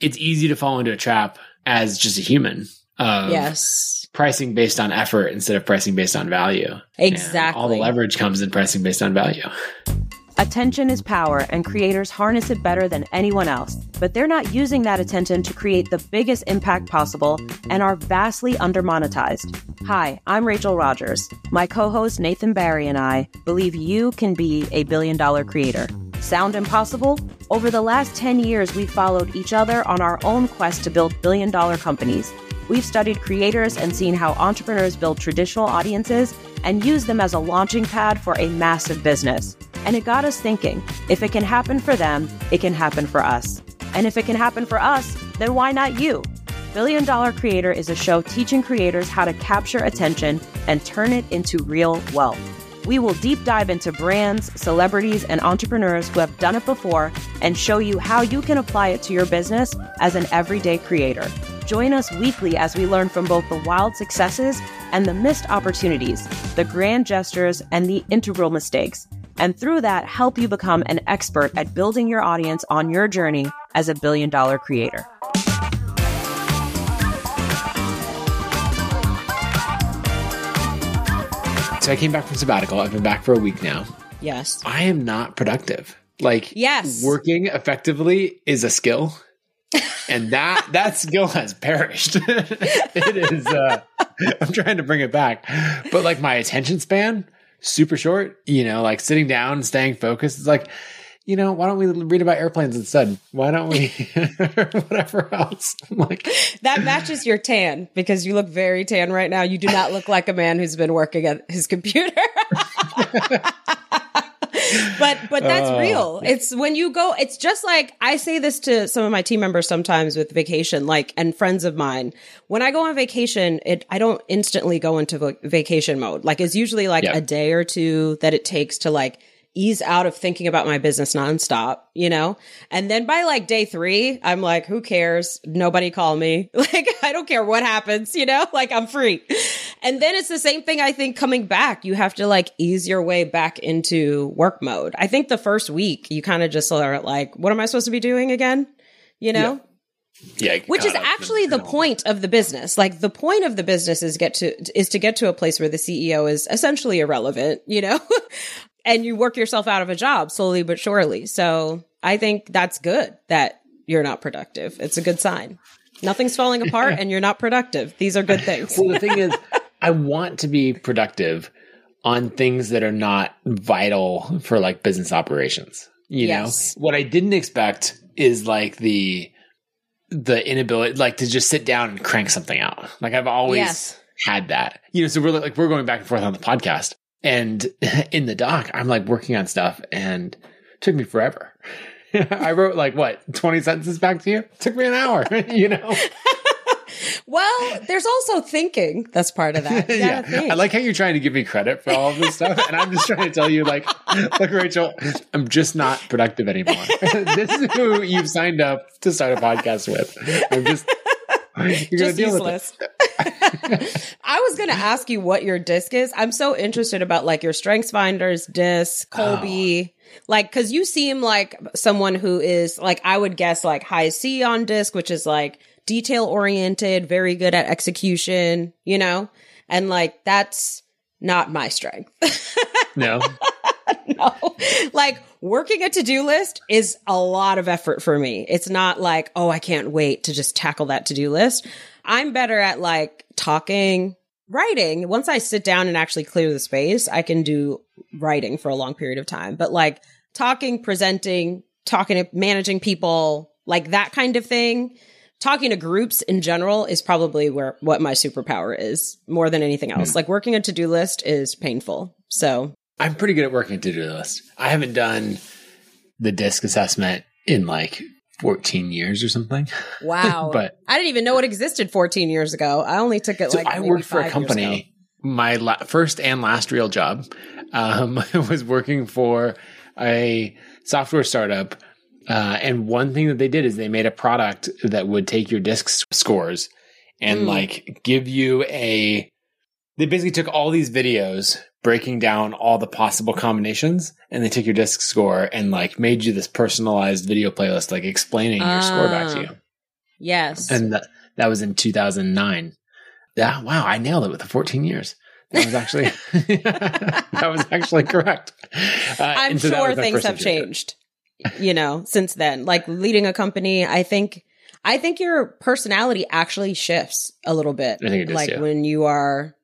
it's easy to fall into a trap as just a human of yes. pricing based on effort instead of pricing based on value. And Exactly. all the leverage comes in pricing based on value. Attention is power, and creators harness it better than anyone else. But they're not using that attention to create the biggest impact possible and are vastly undermonetized. Hi, I'm Rachel Rogers. My co host Nathan Barry and I believe you can be a billion dollar creator. Sound impossible? Over the last 10 years, we've followed each other on our own quest to build billion dollar companies. We've studied creators and seen how entrepreneurs build traditional audiences and use them as a launching pad for a massive business. And it got us thinking if it can happen for them, it can happen for us. And if it can happen for us, then why not you? Billion Dollar Creator is a show teaching creators how to capture attention and turn it into real wealth. We will deep dive into brands, celebrities, and entrepreneurs who have done it before and show you how you can apply it to your business as an everyday creator. Join us weekly as we learn from both the wild successes and the missed opportunities, the grand gestures, and the integral mistakes. And through that, help you become an expert at building your audience on your journey as a billion dollar creator. So I came back from sabbatical. I've been back for a week now. Yes. I am not productive. Like Yes. working effectively is a skill. and that that skill has perished. it is uh I'm trying to bring it back. But like my attention span, super short, you know, like sitting down, and staying focused. It's like, you know, why don't we read about airplanes instead? Why don't we whatever else? I'm like That matches your tan because you look very tan right now. You do not look like a man who's been working at his computer. but but that's Oh. real. It's when you go it's just like I say this to some of my team members sometimes with vacation like and friends of mine. When I go on vacation, it I don't instantly go into va- vacation mode. Like it's usually like Yeah. a day or two that it takes to like ease out of thinking about my business nonstop, you know? And then by like day three, I'm like, who cares? Nobody call me. Like, I don't care what happens, you know? Like, I'm free. And then it's the same thing, I think, coming back. You have to like ease your way back into work mode. I think the first week, you kind of just are like, what am I supposed to be doing again? You know? yeah, I which is actually the point of the business like the point of the business is get to is to get to a place where the ceo is essentially irrelevant you know and you work yourself out of a job slowly but surely so i think that's good that you're not productive it's a good sign nothing's falling apart and you're not productive these are good things well, the thing is, I want to be productive on things that are not vital for like business operations. You Yes. know, what I didn't expect is like the the inability, like to just sit down and crank something out. Like I've always Yes. had that. You know, so we're like we're going back and forth on the podcast, and in the doc, I'm like working on stuff, and took me forever. I wrote like what twenty sentences back to you. took me an hour. you know. well there's also thinking that's part of that yeah, think. I like how you're trying to give me credit for all of this stuff, and I'm just trying to tell you, like, look, Rachel, I'm just not productive anymore. this is who you've signed up to start a podcast with. I'm just you're gonna just deal useless. with it. I was going to ask you what your disc is. I'm so interested about like your strengths finders disc, Kolbe. Oh. Like, cause you seem like someone who is like, I would guess like high C on disc, which is like detail oriented, very good at execution, you know? And like, that's not my strength. No, no. Like working a to-do list is a lot of effort for me. It's not like, oh, I can't wait to just tackle that to-do list. I'm better at like talking, writing. Once I sit down and actually clear the space, I can do writing for a long period of time. But like talking, presenting, talking to managing people, like that kind of thing, talking to groups in general is probably where what my superpower is more than anything else. Hmm. Like working a to-do list is painful. So I'm pretty good at working a to-do list. I haven't done the disc assessment in like 14 years or something. Wow. But- I didn't even know it existed 14 years ago. I only took it So like I worked for a five years ago. company. My la- first and last real job um, was working for a software startup. Uh, and one thing that they did is they made a product that would take your disc scores and Mm. like give you a. They basically took all these videos breaking down all the possible combinations and they took your disc score and like made you this personalized video playlist, like explaining your score back to Ah. you. Yes. And that, that was in 2009. Yeah, wow, I nailed it with the 14 years. That was actually that was actually correct. Uh, I'm so sure things have changed. You know, since then, like leading a company, I think I think your personality actually shifts a little bit. I think it is, like yeah. when you are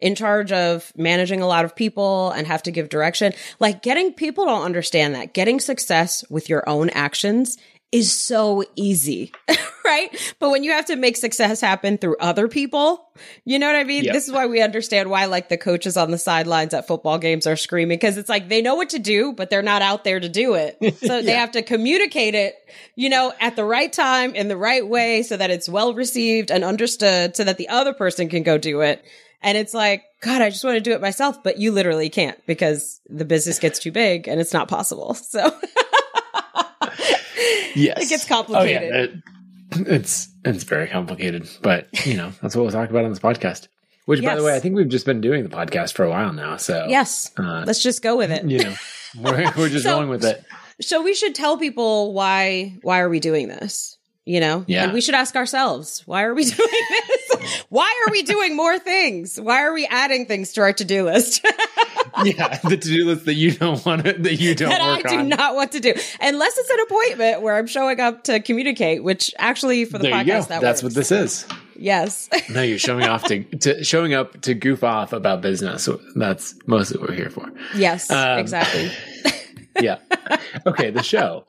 in charge of managing a lot of people and have to give direction. Like getting people don't understand that. Getting success with your own actions is so easy, right? But when you have to make success happen through other people, you know what I mean? Yep. This is why we understand why like the coaches on the sidelines at football games are screaming because it's like they know what to do, but they're not out there to do it. So yeah. they have to communicate it, you know, at the right time in the right way so that it's well received and understood so that the other person can go do it. And it's like, God, I just want to do it myself, but you literally can't because the business gets too big and it's not possible. So yes, it gets complicated. Oh, yeah. it, it's it's very complicated, but you know that's what we'll talk about on this podcast. Which, yes. by the way, I think we've just been doing the podcast for a while now. So yes, uh, let's just go with it. You know, we're we're just so, going with it. So we should tell people why why are we doing this? You know, yeah. And we should ask ourselves why are we doing this? Why are we doing more things? Why are we adding things to our to do list? yeah, the to do list that you don't want to, that you don't that I do on. not want to do, unless it's an appointment where I'm showing up to communicate. Which actually, for the there podcast, that that's works. what this is. Yes. no, you're showing off to, to showing up to goof off about business. That's mostly what we're here for. Yes, um, exactly. yeah. Okay, the show.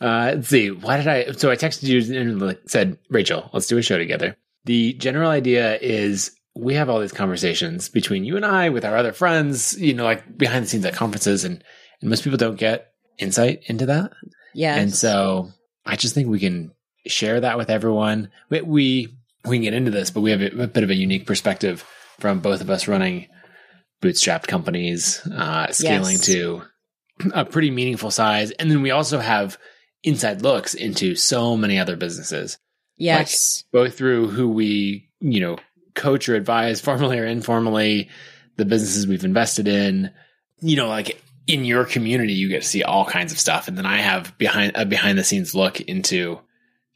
Uh, let's see. Why did I? So I texted you and said, Rachel, let's do a show together. The general idea is we have all these conversations between you and I with our other friends, you know, like behind the scenes at conferences, and, and most people don't get insight into that. Yeah. And so I just think we can share that with everyone. We, we, we can get into this, but we have a, a, bit of a unique perspective from both of us running bootstrapped companies, uh, scaling Yes. to a pretty meaningful size. And then we also have inside looks into so many other businesses, Yes. both through who we, you know, coach or advise formally or informally, the businesses we've invested in, you know, like in your community, you get to see all kinds of stuff. And then I have behind a behind the scenes look into,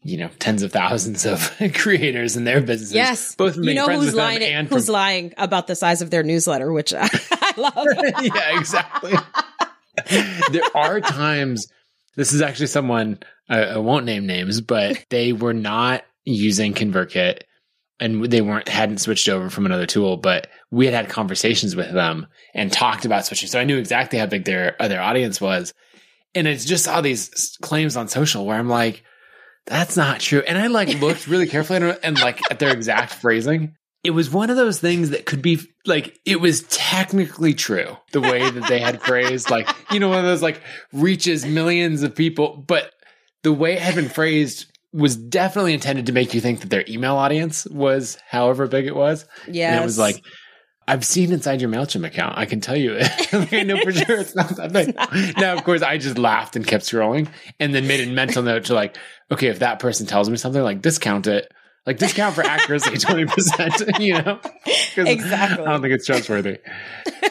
you know, tens of thousands of creators and their businesses. yes. Both you know who's lying. and Who's from, lying about the size of their newsletter, which I, I love. yeah, exactly. there are times, this is actually someone, I, I won't name names, but they were not using ConvertKit and they weren't, hadn't switched over from another tool, but we had had conversations with them and talked about switching. So I knew exactly how big their, their audience was. And it's just all these claims on social where I'm like, that's not true. And I like looked really carefully and, and like at their exact phrasing. It was one of those things that could be like, it was technically true the way that they had phrased, like, you know, one of those like reaches millions of people, but the way it had been phrased was definitely intended to make you think that their email audience was however big it was. yeah And it was like, I've seen inside your MailChimp account. I can tell you it. like, I know for sure it's not that big. Now, of course, I just laughed and kept scrolling and then made a mental note to like, okay, if that person tells me something, like discount it. Like discount for accuracy 20%, you know? Exactly. I don't think it's trustworthy.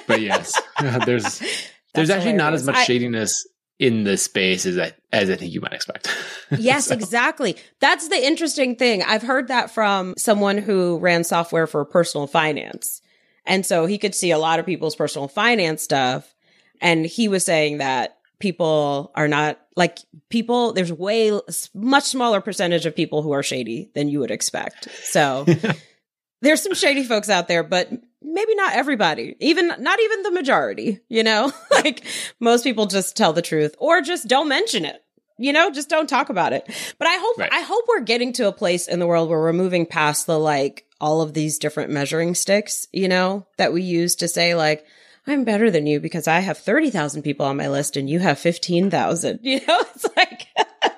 But yes, there's there's That's actually not as hilarious. much I- shadiness in this space as I, as I think you might expect. Yes, So- exactly. That's the interesting thing. I've heard that from someone who ran software for personal finance. And so he could see a lot of people's personal finance stuff. And he was saying that people are not like people, there's way much smaller percentage of people who are shady than you would expect. So there's some shady folks out there, but maybe not everybody, even not even the majority, you know, like most people just tell the truth or just don't mention it. You know, just don't talk about it. But I hope Right. I hope we're getting to a place in the world where we're moving past the like all of these different measuring sticks, you know, that we use to say like I'm better than you because I have 30,000 people on my list and you have 15,000. You know, it's like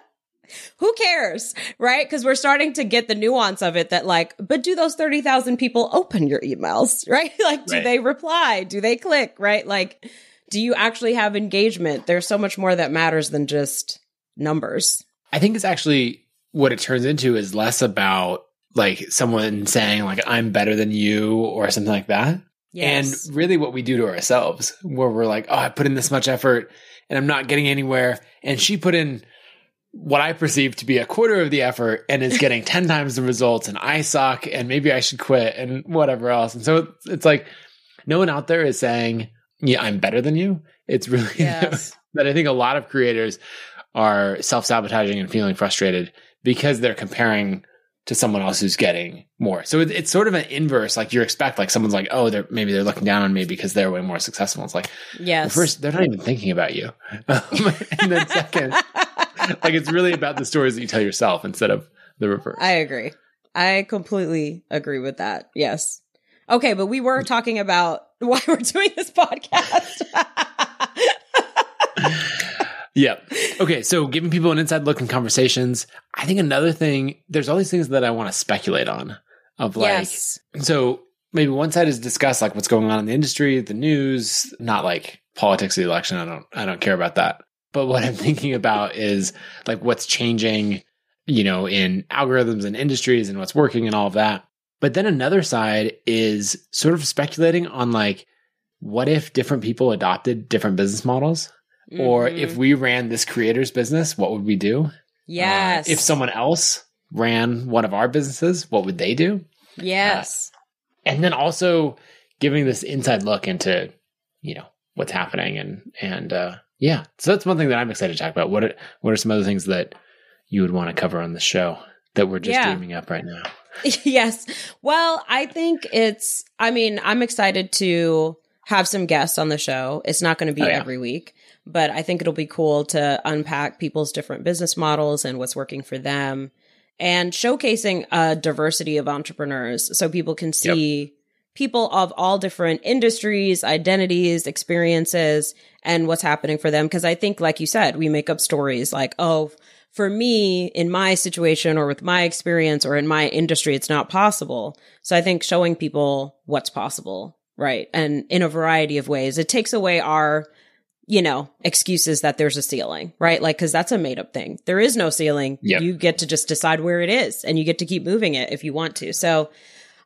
who cares, right? Because we're starting to get the nuance of it that, like, but do those 30,000 people open your emails, right? Like, do Right. they reply? Do they click, right? Like, do you actually have engagement? There's so much more that matters than just numbers. I think it's actually what it turns into is less about like someone saying like I'm better than you or something like that. Yes. And really what we do to ourselves where we're like, "Oh, I put in this much effort and I'm not getting anywhere." And she put in what I perceive to be a quarter of the effort and is getting 10 times the results and I suck and maybe I should quit and whatever else. And so it's like no one out there is saying, yeah, I'm better than you. It's really Yes. that I think a lot of creators are self sabotaging and feeling frustrated because they're comparing to someone else who's getting more. So it, it's sort of an inverse. Like you expect, like someone's like, oh, they're maybe they're looking down on me because they're way more successful. It's like, well, Yes. first, they're not even thinking about you. Um, and then second, like it's really about the stories that you tell yourself instead of the reverse. I agree. I completely agree with that. Yes. Okay, but we were talking about why we're doing this podcast. Yeah. Okay. So giving people an inside look in conversations. I think another thing, there's all these things that I want to speculate on of like, yes. so maybe one side is discuss like what's going on in the industry, the news, not like politics of the election. I don't, I don't care about that. But what I'm thinking about is like what's changing, you know, in algorithms and industries and what's working and all of that. But then another side is sort of speculating on like, what if different people adopted different business models? Or Mhm. if we ran this creator's business, what would we do? yes. Uh, if someone else ran one of our businesses, what would they do? yes. And then also giving this inside look into, you know, what's happening and and uh yeah. So that's one thing that I'm excited to talk about. What are, what are some other things that you would want to cover on the show that we're just Yeah. dreaming up right now? yes. Well, I think it's, I mean, I'm excited to have some guests on the show. It's not going to be Oh, yeah. every week, but I think it'll be cool to unpack people's different business models and what's working for them and showcasing a diversity of entrepreneurs so people can see people of all different industries, identities, experiences, and what's happening for them. Cause I think, like you said, we make up stories like, oh, for me, in my situation or with my experience or in my industry, it's not possible. So I think showing people what's possible, right? And in a variety of ways, it takes away our, you know, excuses that there's a ceiling, right? Like, cause that's a made up thing. There is no ceiling. Yep. You get to just decide where it is and you get to keep moving it if you want to. So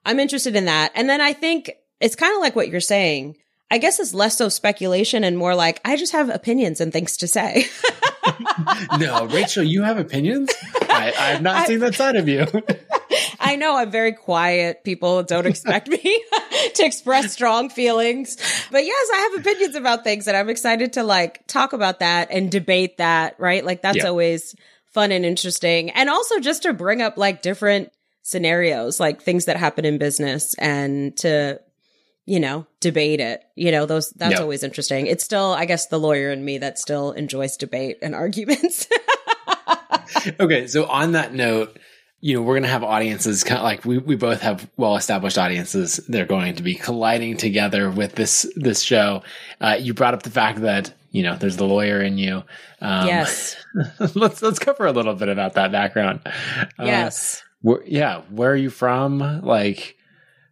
I'm interested in that. And then I think it's kind of like what you're saying. I guess it's less so speculation and more like I just have opinions and things to say. no, Rachel, you have opinions? I, have not I- seen that side of you. I know I'm very quiet. People don't expect me to express strong feelings. But yes, I have opinions about things and I'm excited to like talk about that and debate that, right? Like that's Yeah. always fun and interesting. And also just to bring up like different scenarios, like things that happen in business and to you know, debate it. You know, those that's always interesting. It's still, I guess, the lawyer in me that still enjoys debate and arguments. okay, so on that note, you know, we're going to have audiences kind of like we, we both have well established audiences. They're going to be colliding together with this this show. Uh, you brought up the fact that you know there's the lawyer in you. Um, yes. let's let's cover a little bit about that background. Uh, yes. where, yeah, where are you from? Like,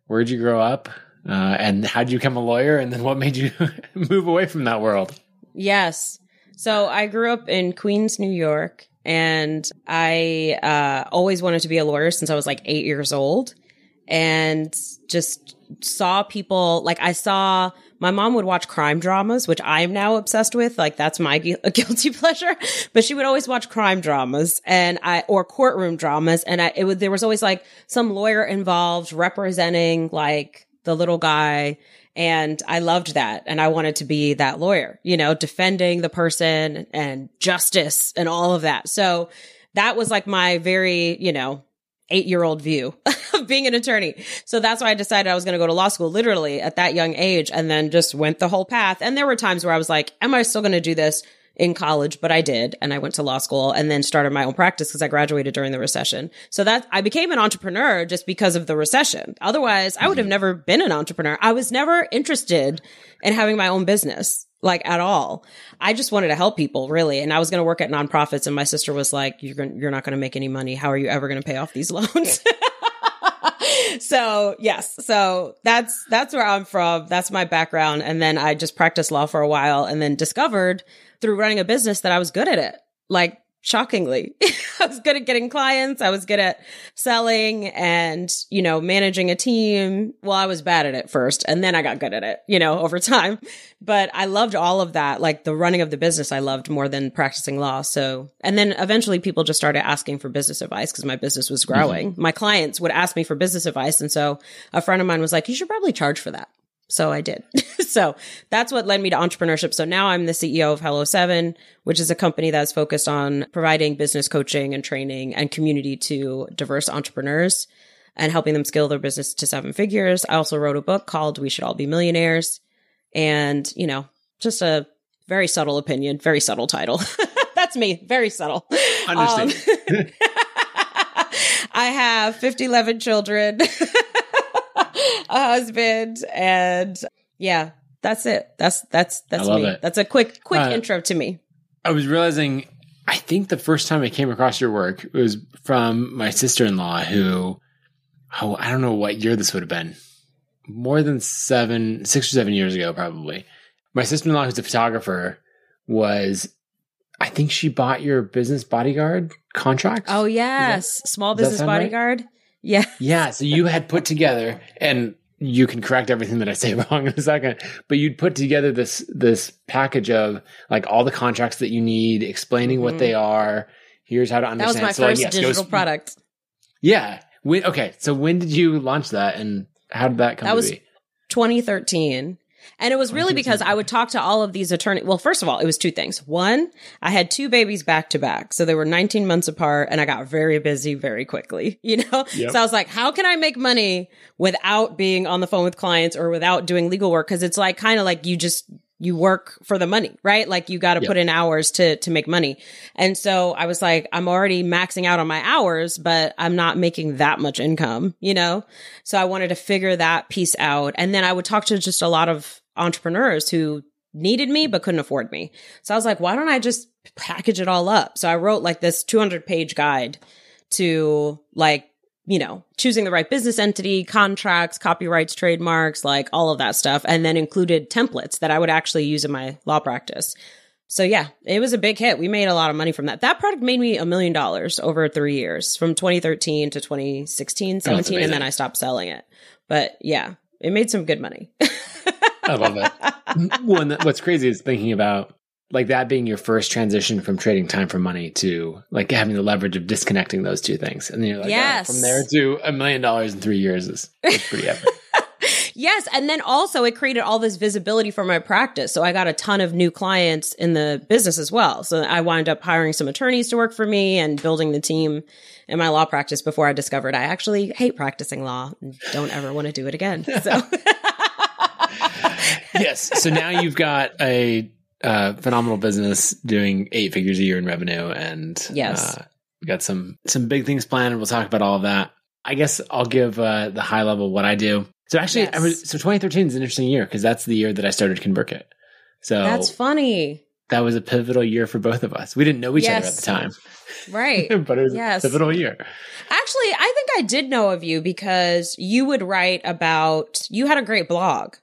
where'd you grow up? Uh, and how did you become a lawyer? And then what made you move away from that world? Yes. So I grew up in Queens, New York, and I uh, always wanted to be a lawyer since I was like eight years old, and just saw people like I saw my mom would watch crime dramas, which I'm now obsessed with. Like that's my gu- guilty pleasure. But she would always watch crime dramas and I or courtroom dramas, and I it would there was always like some lawyer involved representing like the little guy. And I loved that. And I wanted to be that lawyer, you know, defending the person and justice and all of that. So that was like my very, you know, eight year old view of being an attorney. So that's why I decided I was going to go to law school literally at that young age and then just went the whole path. And there were times where I was like, am I still going to do this in college? But I did. And I went to law school and then started my own practice because I graduated during the recession. So that I became an entrepreneur just because of the recession. Otherwise, I would have mm-hmm. never been an entrepreneur. I was never interested in having my own business like at all. I just wanted to help people really. And I was going to work at nonprofits and my sister was like, you're going you're not going to make any money. How are you ever going to pay off these loans? So yes, so that's, that's where I'm from. That's my background. And then I just practiced law for a while and then discovered through running a business that I was good at it. Like shockingly. I was good at getting clients. I was good at selling and, you know, managing a team. Well, I was bad at it first and then I got good at it, you know, over time. But I loved all of that. Like the running of the business, I loved more than practicing law. So, and then eventually people just started asking for business advice because my business was growing. Mm-hmm. My clients would ask me for business advice. And so a friend of mine was like, you should probably charge for that. So I did. so that's what led me to entrepreneurship. So now I'm the CEO of Hello Seven, which is a company that's focused on providing business coaching and training and community to diverse entrepreneurs and helping them scale their business to seven figures. I also wrote a book called We Should All Be Millionaires. And, you know, just a very subtle opinion, very subtle title. that's me, very subtle. Understand. Um, I have 50, 11 children a husband, and yeah, that's it. That's that's that's me. It. That's a quick quick uh, intro to me. I was realizing, I think the first time I came across your work was from my sister in law, who, oh, I don't know what year this would have been, more than seven, six or seven years ago, probably. My sister in law, who's a photographer, was I think she bought your business bodyguard contract. Oh yes, that, small business bodyguard. Right? Yeah. Yeah. So you had put together, and you can correct everything that I say wrong in a second, but you'd put together this this package of like all the contracts that you need, explaining mm-hmm. what they are. Here's how to understand. That was my so, first like, yes, digital product. Yeah. When, okay. So when did you launch that, and how did that come? That was be? 2013. And it was really because I would talk to all of these attorneys. Well, first of all, it was two things. One, I had two babies back to back. So they were 19 months apart and I got very busy very quickly, you know? Yep. So I was like, how can I make money without being on the phone with clients or without doing legal work? Cause it's like kind of like you just, you work for the money, right? Like you got to put in hours to, to make money. And so I was like, I'm already maxing out on my hours, but I'm not making that much income, you know? So I wanted to figure that piece out. And then I would talk to just a lot of entrepreneurs who needed me but couldn't afford me. So I was like, why don't I just package it all up? So I wrote like this 200 page guide to like, you know, choosing the right business entity, contracts, copyrights, trademarks, like all of that stuff, and then included templates that I would actually use in my law practice. So yeah, it was a big hit. We made a lot of money from that. That product made me a million dollars over three years from 2013 to 2016, 17, and then I stopped selling it. But yeah, it made some good money. I love it. One, what's crazy is thinking about like that being your first transition from trading time for money to like having the leverage of disconnecting those two things. And then you're like, yes. Oh, from there to a million dollars in three years is, is pretty epic. yes. And then also it created all this visibility for my practice. So I got a ton of new clients in the business as well. So I wound up hiring some attorneys to work for me and building the team in my law practice before I discovered I actually hate practicing law and don't ever want to do it again. So yes. So now you've got a uh, phenomenal business doing eight figures a year in revenue, and yes, uh, we got some some big things planned. We'll talk about all of that. I guess I'll give uh, the high level what I do. So actually, yes. was, so 2013 is an interesting year because that's the year that I started ConvertKit. So that's funny. That was a pivotal year for both of us. We didn't know each yes. other at the time. Right. but it was yes. a pivotal year. Actually, I think I did know of you because you would write about, you had a great blog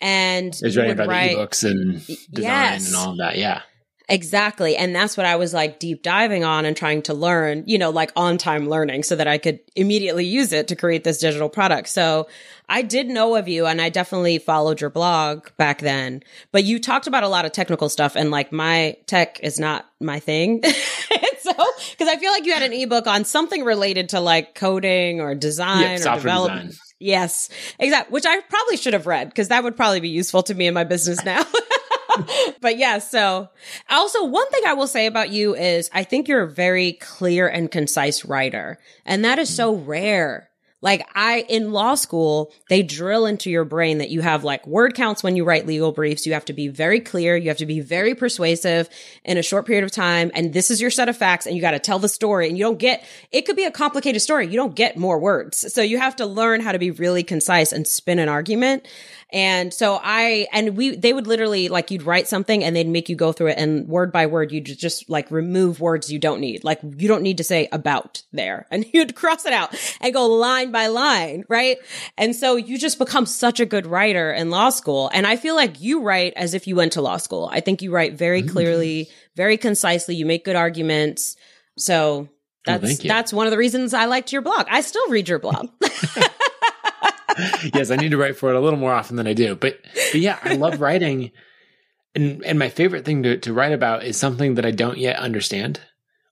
and it's writing about write, the ebooks and design yes, and all of that. Yeah. Exactly. And that's what I was like deep diving on and trying to learn, you know, like on time learning so that I could immediately use it to create this digital product. So I did know of you and I definitely followed your blog back then, but you talked about a lot of technical stuff and like my tech is not my thing. so, cause I feel like you had an ebook on something related to like coding or design or development. Yes, exactly. Which I probably should have read because that would probably be useful to me in my business now. but yeah, so also one thing I will say about you is I think you're a very clear and concise writer. And that is so rare like I, in law school, they drill into your brain that you have like word counts when you write legal briefs. You have to be very clear. You have to be very persuasive in a short period of time. And this is your set of facts and you got to tell the story and you don't get, it could be a complicated story. You don't get more words. So you have to learn how to be really concise and spin an argument. And so I, and we, they would literally like you'd write something and they'd make you go through it and word by word, you'd just like remove words you don't need. Like you don't need to say about there and you'd cross it out and go line by line, right? And so you just become such a good writer in law school. And I feel like you write as if you went to law school. I think you write very Mm. clearly, very concisely. You make good arguments. So that's Oh, that's one of the reasons I liked your blog. I still read your blog. yes, I need to write for it a little more often than I do. But but yeah, I love writing. And and my favorite thing to, to write about is something that I don't yet understand.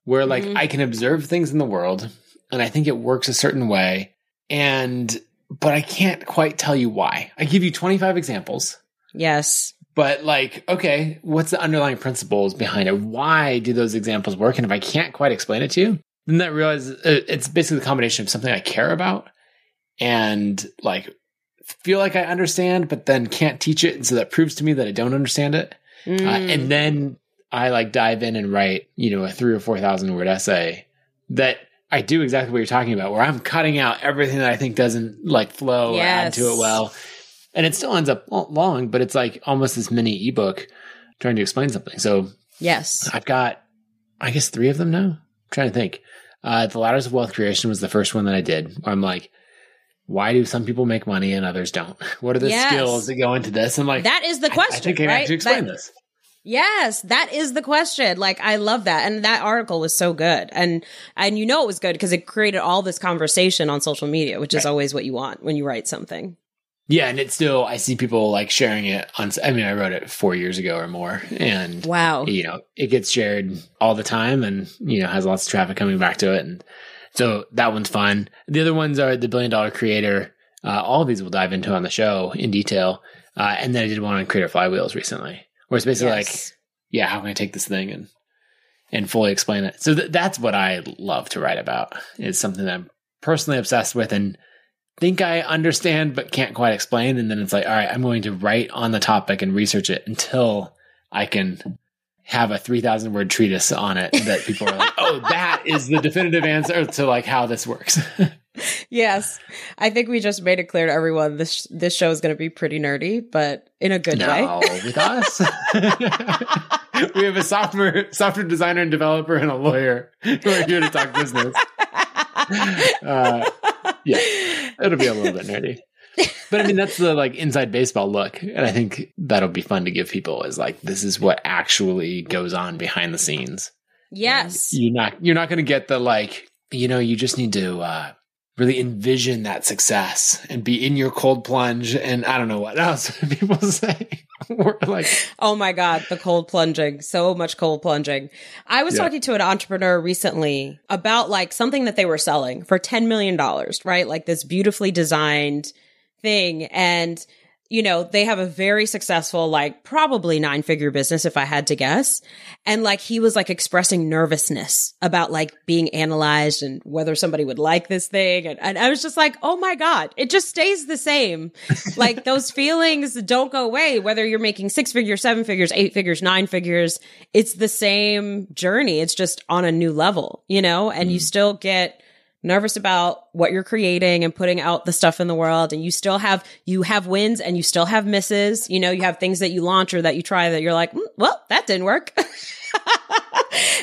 Where like Mhm. I can observe things in the world and I think it works a certain way. And but I can't quite tell you why. I give you 25 examples. yes. But like, okay, what's the underlying principles behind it? Why do those examples work? And if I can't quite explain it to you, then that realize uh, it's basically the combination of something I care about and like feel like I understand, but then can't teach it. And so that proves to me that I don't understand it. Uh, Mm. and then I like dive in and write, you know, a three or 4,000 word essay that I do exactly what you're talking about, where I'm cutting out everything that I think doesn't like flow or add to it well. And it still ends up long, but it's like almost this mini ebook trying to explain something. So yes. I've got, I guess, three of them now. I'm trying to think. Uh, the Ladders of Wealth Creation was the first one that I did. Where I'm like, why do some people make money and others don't? What are the Yes. skills that go into this? I'm like, That is the I- question. I, think I right? have to explain That- this. Yes, that is the question. Like I love that. And that article was so good. And and you know it was good because it created all this conversation on social media, which is always what you want when you write something. Yeah, and it's still I see people like sharing it on. I mean, I wrote it four years ago or more, and Wow. you know it gets shared all the time, and you know has lots of traffic coming back to it, and so that one's fun. The other ones are the Billion Dollar Creator. Uh, all of these we'll dive into on the show in detail, uh, and then I did one on Creator Flywheels recently, where it's basically like, yeah, how can I take this thing and and fully explain it? So th- that's what I love to write about. Is something that I'm personally obsessed with and think I understand but can't quite explain. And then it's like, all right, I'm going to write on the topic and research it until I can have a 3000 word treatise on it that people are like, oh, that is the definitive answer to like how this works. Yes. I think we just made it clear to everyone this this show is going to be pretty nerdy, but in a good way. with us. we have a software software designer and developer and a lawyer who are here to talk business. Uh, yeah, it'll be a little bit nerdy. But I mean, that's the like inside baseball look. And I think that'll be fun to give people is like, this is what actually goes on behind the scenes. Yes. You're not, you're not going to get the like, you know, you just need to, uh, really envision that success and be in your cold plunge. And I don't know what else people say. We're like, Oh my God, the cold plunging. So much cold plunging. I was Yeah. talking to an entrepreneur recently about like something that they were selling for $10 million, right? Like this beautifully designed thing. And, you know, they have a very successful, like probably nine figure business, if I had to guess. And like he was like expressing nervousness about like being analyzed and whether somebody would like this thing. And, and I was just like, oh my God, it just stays the same. like those feelings don't go away, whether you're making six figures, seven figures, eight figures, nine figures. It's the same journey. It's just on a new level, you know, and you mm. still get nervous about what you're creating and putting out the stuff in the world and you still have you have wins and you still have misses you know you have things that you launch or that you try that you're like "Mm, well that didn't work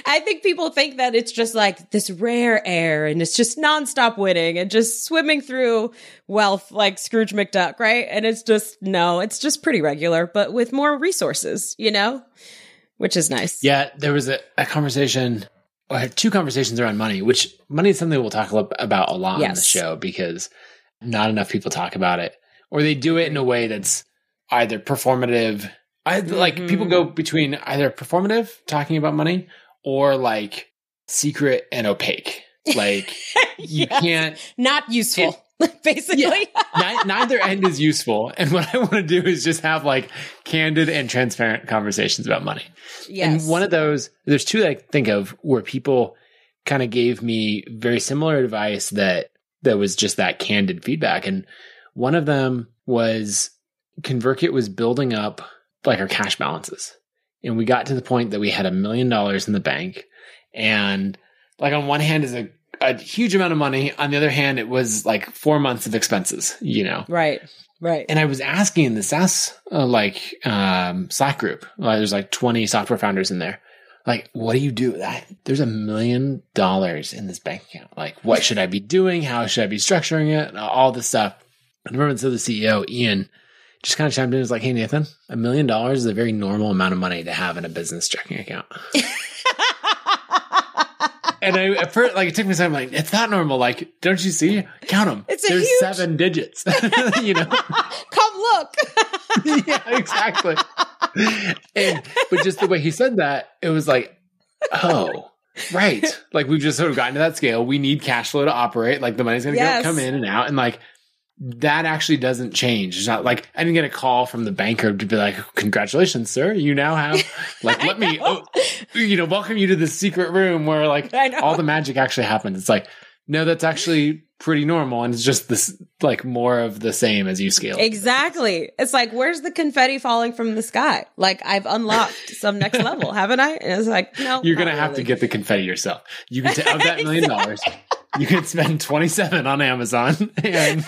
I think people think that it's just like this rare air and it's just nonstop winning and just swimming through wealth like Scrooge McDuck, right? And it's just, no, it's just pretty regular, but with more resources, you know, which is nice. Yeah, there was a, a conversation. I had two conversations around money, which money is something we'll talk about a lot on the show because not enough people talk about it, or they do it in a way that's either performative. I like Mhm. people go between either performative talking about money or like secret and opaque. Like you Yes. can't. Not useful, basically. Ni- neither end is useful, and what I want to do is just have like candid and transparent conversations about money. yes. And one of those, there's two that I think of where people kind of gave me very similar advice that that was just that candid feedback. And one of them was ConvertKit was building up like our cash balances. And we got to the point that we had a million dollars in the bank. And like on one hand is a, a huge amount of money. On the other hand, it was like four months of expenses, you know? right. Right. And I was asking in the SaaS uh, like um, Slack group, uh, there's like 20 software founders in there. like, what do you do? That there's a million dollars in this bank account. Like, what should I be doing? How should I be structuring it? All this stuff. And I remember so the CEO, Ian, just kind of chimed in and was like, Hey, Nathan, a million dollars is a very normal amount of money to have in a business checking account. and I, at first, like, it took me some time, like, it's not normal. Like, don't you see? Count them. It's a There's huge- seven digits, you know? Come look. yeah, exactly. And but just the way he said that, it was like, oh, right. Like we've just sort of gotten to that scale. We need cash flow to operate. Like the money's going to Yes. come in and out, and like that actually doesn't change. It's not like I didn't get a call from the banker to be like, "Congratulations, sir! You now have like let me, oh, you know, welcome you to the secret room where like all the magic actually happens." It's like. No, that's actually pretty normal, and it's just this like more of the same as you scale. Exactly. It's like, where's the confetti falling from the sky? Like, I've unlocked some next level, haven't I? And it's like, no. You're gonna have to get the confetti yourself. You can ta- of that million dollars, you can spend twenty seven on Amazon and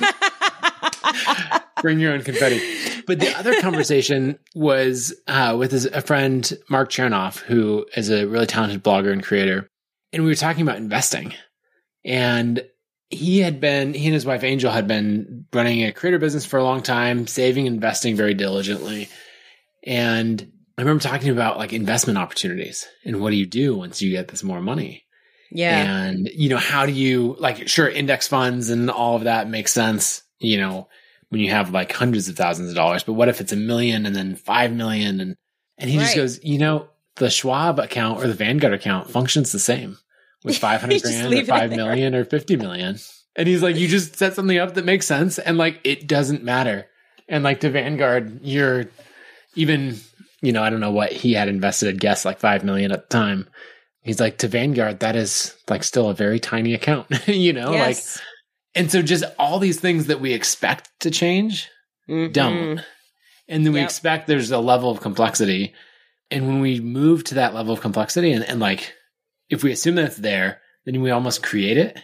bring your own confetti. But the other conversation was uh, with his, a friend Marc Chernoff, who is a really talented blogger and creator, and we were talking about investing. And he had been he and his wife Angel had been running a creator business for a long time, saving, investing very diligently, and I remember talking about like investment opportunities and what do you do once you get this more money? Yeah. And, you know, how do you like, sure, index funds and all of that makes sense, you know, when you have like hundreds of thousands of dollars, but what if it's a million and then five million? And, and he just goes, you know, the Schwab account or the Vanguard account functions the same with 500 grand or leave it 5 there. million or 50 million. And he's like, you just set something up that makes sense. And like, it doesn't matter. And like to Vanguard, you're even, you know, I don't know what he had invested, I'd guess like 5 million at the time. He's like, to Vanguard, that is like still a very tiny account, you know, like, yes. And so just all these things that we expect to change Mhm. don't. And then we Yep. expect there's a level of complexity. And when we move to that level of complexity and, and like, if we assume that it's there, then we almost create it.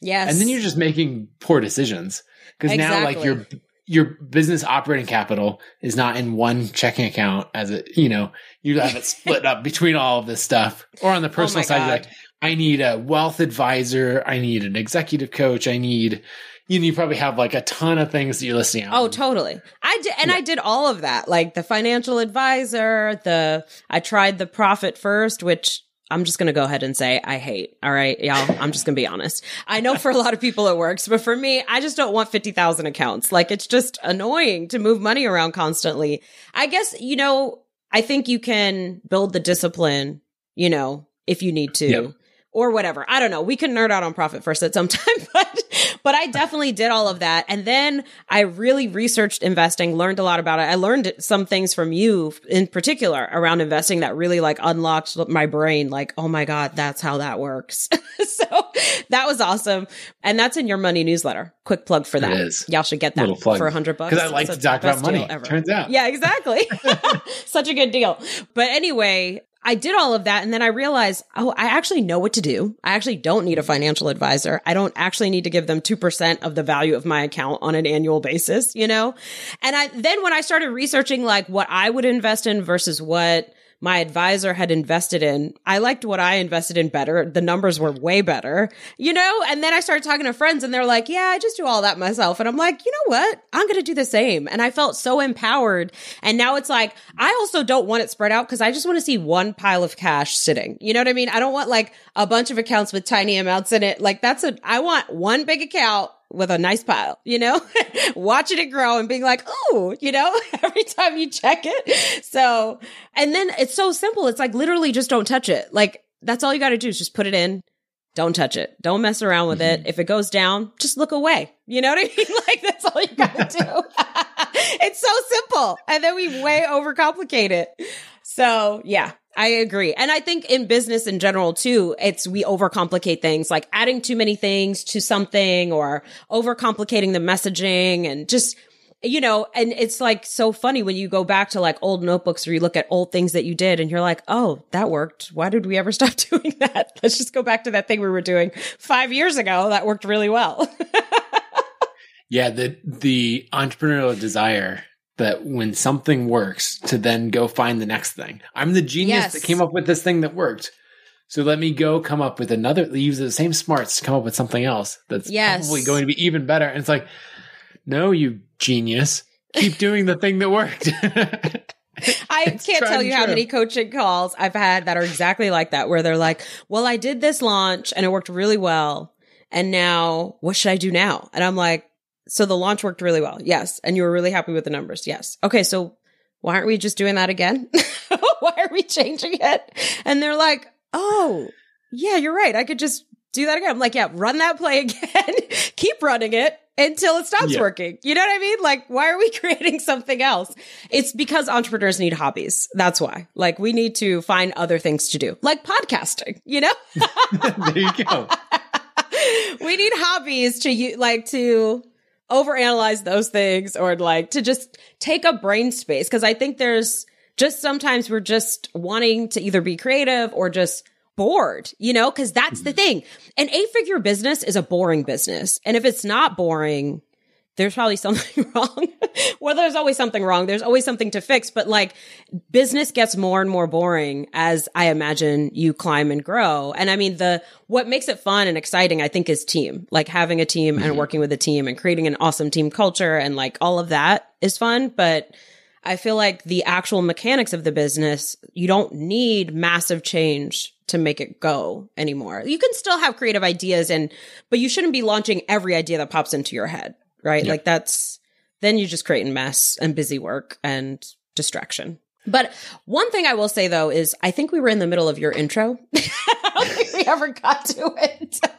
Yes. And then you're just making poor decisions. Because now like your your business operating capital is not in one checking account as it, you know, you have it split up between all of this stuff. Or on the personal Oh side, you're like, I need a wealth advisor, I need an executive coach, I need you know, you probably have like a ton of things that you're listening out. Oh, totally. I did, and I did all of that, like the financial advisor, the, I tried the profit first, which I'm just going to go ahead and say I hate. All right, y'all. I'm just going to be honest. I know for a lot of people it works, but for me, I just don't want 50,000 accounts. Like it's just annoying to move money around constantly. I guess, you know, I think you can build the discipline, you know, if you need to. Yep. Or whatever. I don't know. We can nerd out on profit first at some time, but but I definitely did all of that. And then I really researched investing, learned a lot about it. I learned some things from you in particular around investing that really like unlocked my brain. Like, oh my God, that's how that works. so that was awesome. And that's in your money newsletter. Quick plug for that. It is. Y'all should get that for a hundred bucks. Because I like to talk about money. Turns out. Yeah, exactly. Such a good deal. But anyway, I did all of that and then I realized, oh, I actually know what to do. I actually don't need a financial advisor. I don't actually need to give them 2% of the value of my account on an annual basis, you know? And I, then when I started researching like what I would invest in versus what my advisor had invested in, I liked what I invested in better. The numbers were way better, you know? And then I started talking to friends and they're like, yeah, I just do all that myself. And I'm like, you know what? I'm going to do the same. And I felt so empowered. And now it's like, I also don't want it spread out because I just want to see one pile of cash sitting. You know what I mean? I don't want like a bunch of accounts with tiny amounts in it. Like that's a, I want one big account with a nice pile, you know, watching it grow and being like, oh, you know, every time you check it. So, and then it's so simple. It's like literally just don't touch it. Like that's all you got to do is just put it in. Don't touch it. Don't mess around with it. Mm-hmm. If it goes down, just look away. You know what I mean? Like that's all you got to do. it's so simple. And then we way overcomplicate it. So yeah, I agree. And I think in business in general too, it's we overcomplicate things like adding too many things to something or overcomplicating the messaging and just you know, and it's like so funny when you go back to like old notebooks or you look at old things that you did and you're like, oh, that worked. Why did we ever stop doing that? Let's just go back to that thing we were doing five years ago. That worked really well. Yeah, the the entrepreneurial desire that when something works to then go find the next thing. I'm the genius Yes. that came up with this thing that worked. So let me go come up with another use the same smarts to come up with something else that's Yes. probably going to be even better. And it's like, no, you genius. Keep doing the thing that worked. I It's can't tell you how many coaching calls I've had that are exactly like that, where they're like, well, I did this launch and it worked really well. And now what should I do now? And I'm like, so the launch worked really well. Yes. And you were really happy with the numbers. Yes. Okay. So why aren't we just doing that again? why are we changing it? And they're like, oh, yeah, you're right. I could just do that again. I'm like, yeah, run that play again. Keep running it until it stops Yeah. working. You know what I mean? Like, why are we creating something else? It's because entrepreneurs need hobbies. That's why. Like, we need to find other things to do, like podcasting, you know? there you go. we need hobbies to u- like to overanalyze those things or like to just take up brain space because I think there's just sometimes we're just wanting to either be creative or just bored, you know, because that's the mm-hmm. thing. An eight figure business is a boring business. And if it's not boring, there's probably something wrong. well, there's always something wrong. There's always something to fix, but like business gets more and more boring as I imagine you climb and grow. And I mean, the, what makes it fun and exciting, I think is team, like having a team and mm-hmm. working with a team and creating an awesome team culture and like all of that is fun. But I feel like the actual mechanics of the business, you don't need massive change to make it go anymore. You can still have creative ideas and, but you shouldn't be launching every idea that pops into your head, right? Like that's, then you're just creating mess and busy work and distraction. But one thing I will say though is I think we were in the middle of your intro. I don't think we ever got to it.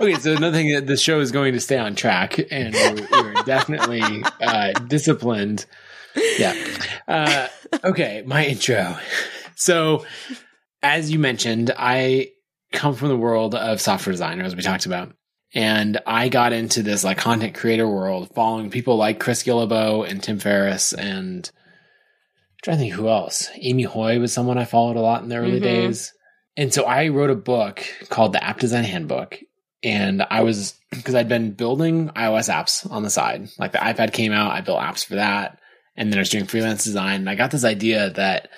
Okay, so another thing that the show is going to stay on track, and we're, we're definitely uh, disciplined. Yeah. Uh, okay, my intro. So, as you mentioned, I come from the world of software design, as we talked about, and I got into this like content creator world, following people like Chris Guillebeau and Tim Ferriss, and I'm trying to think who else. Amy Hoy was someone I followed a lot in the early Mhm. days. And so I wrote a book called the App Design Handbook. And I was, because I'd been building iOS apps on the side. Like the iPad came out, I built apps for that. And then I was doing freelance design. And I got this idea that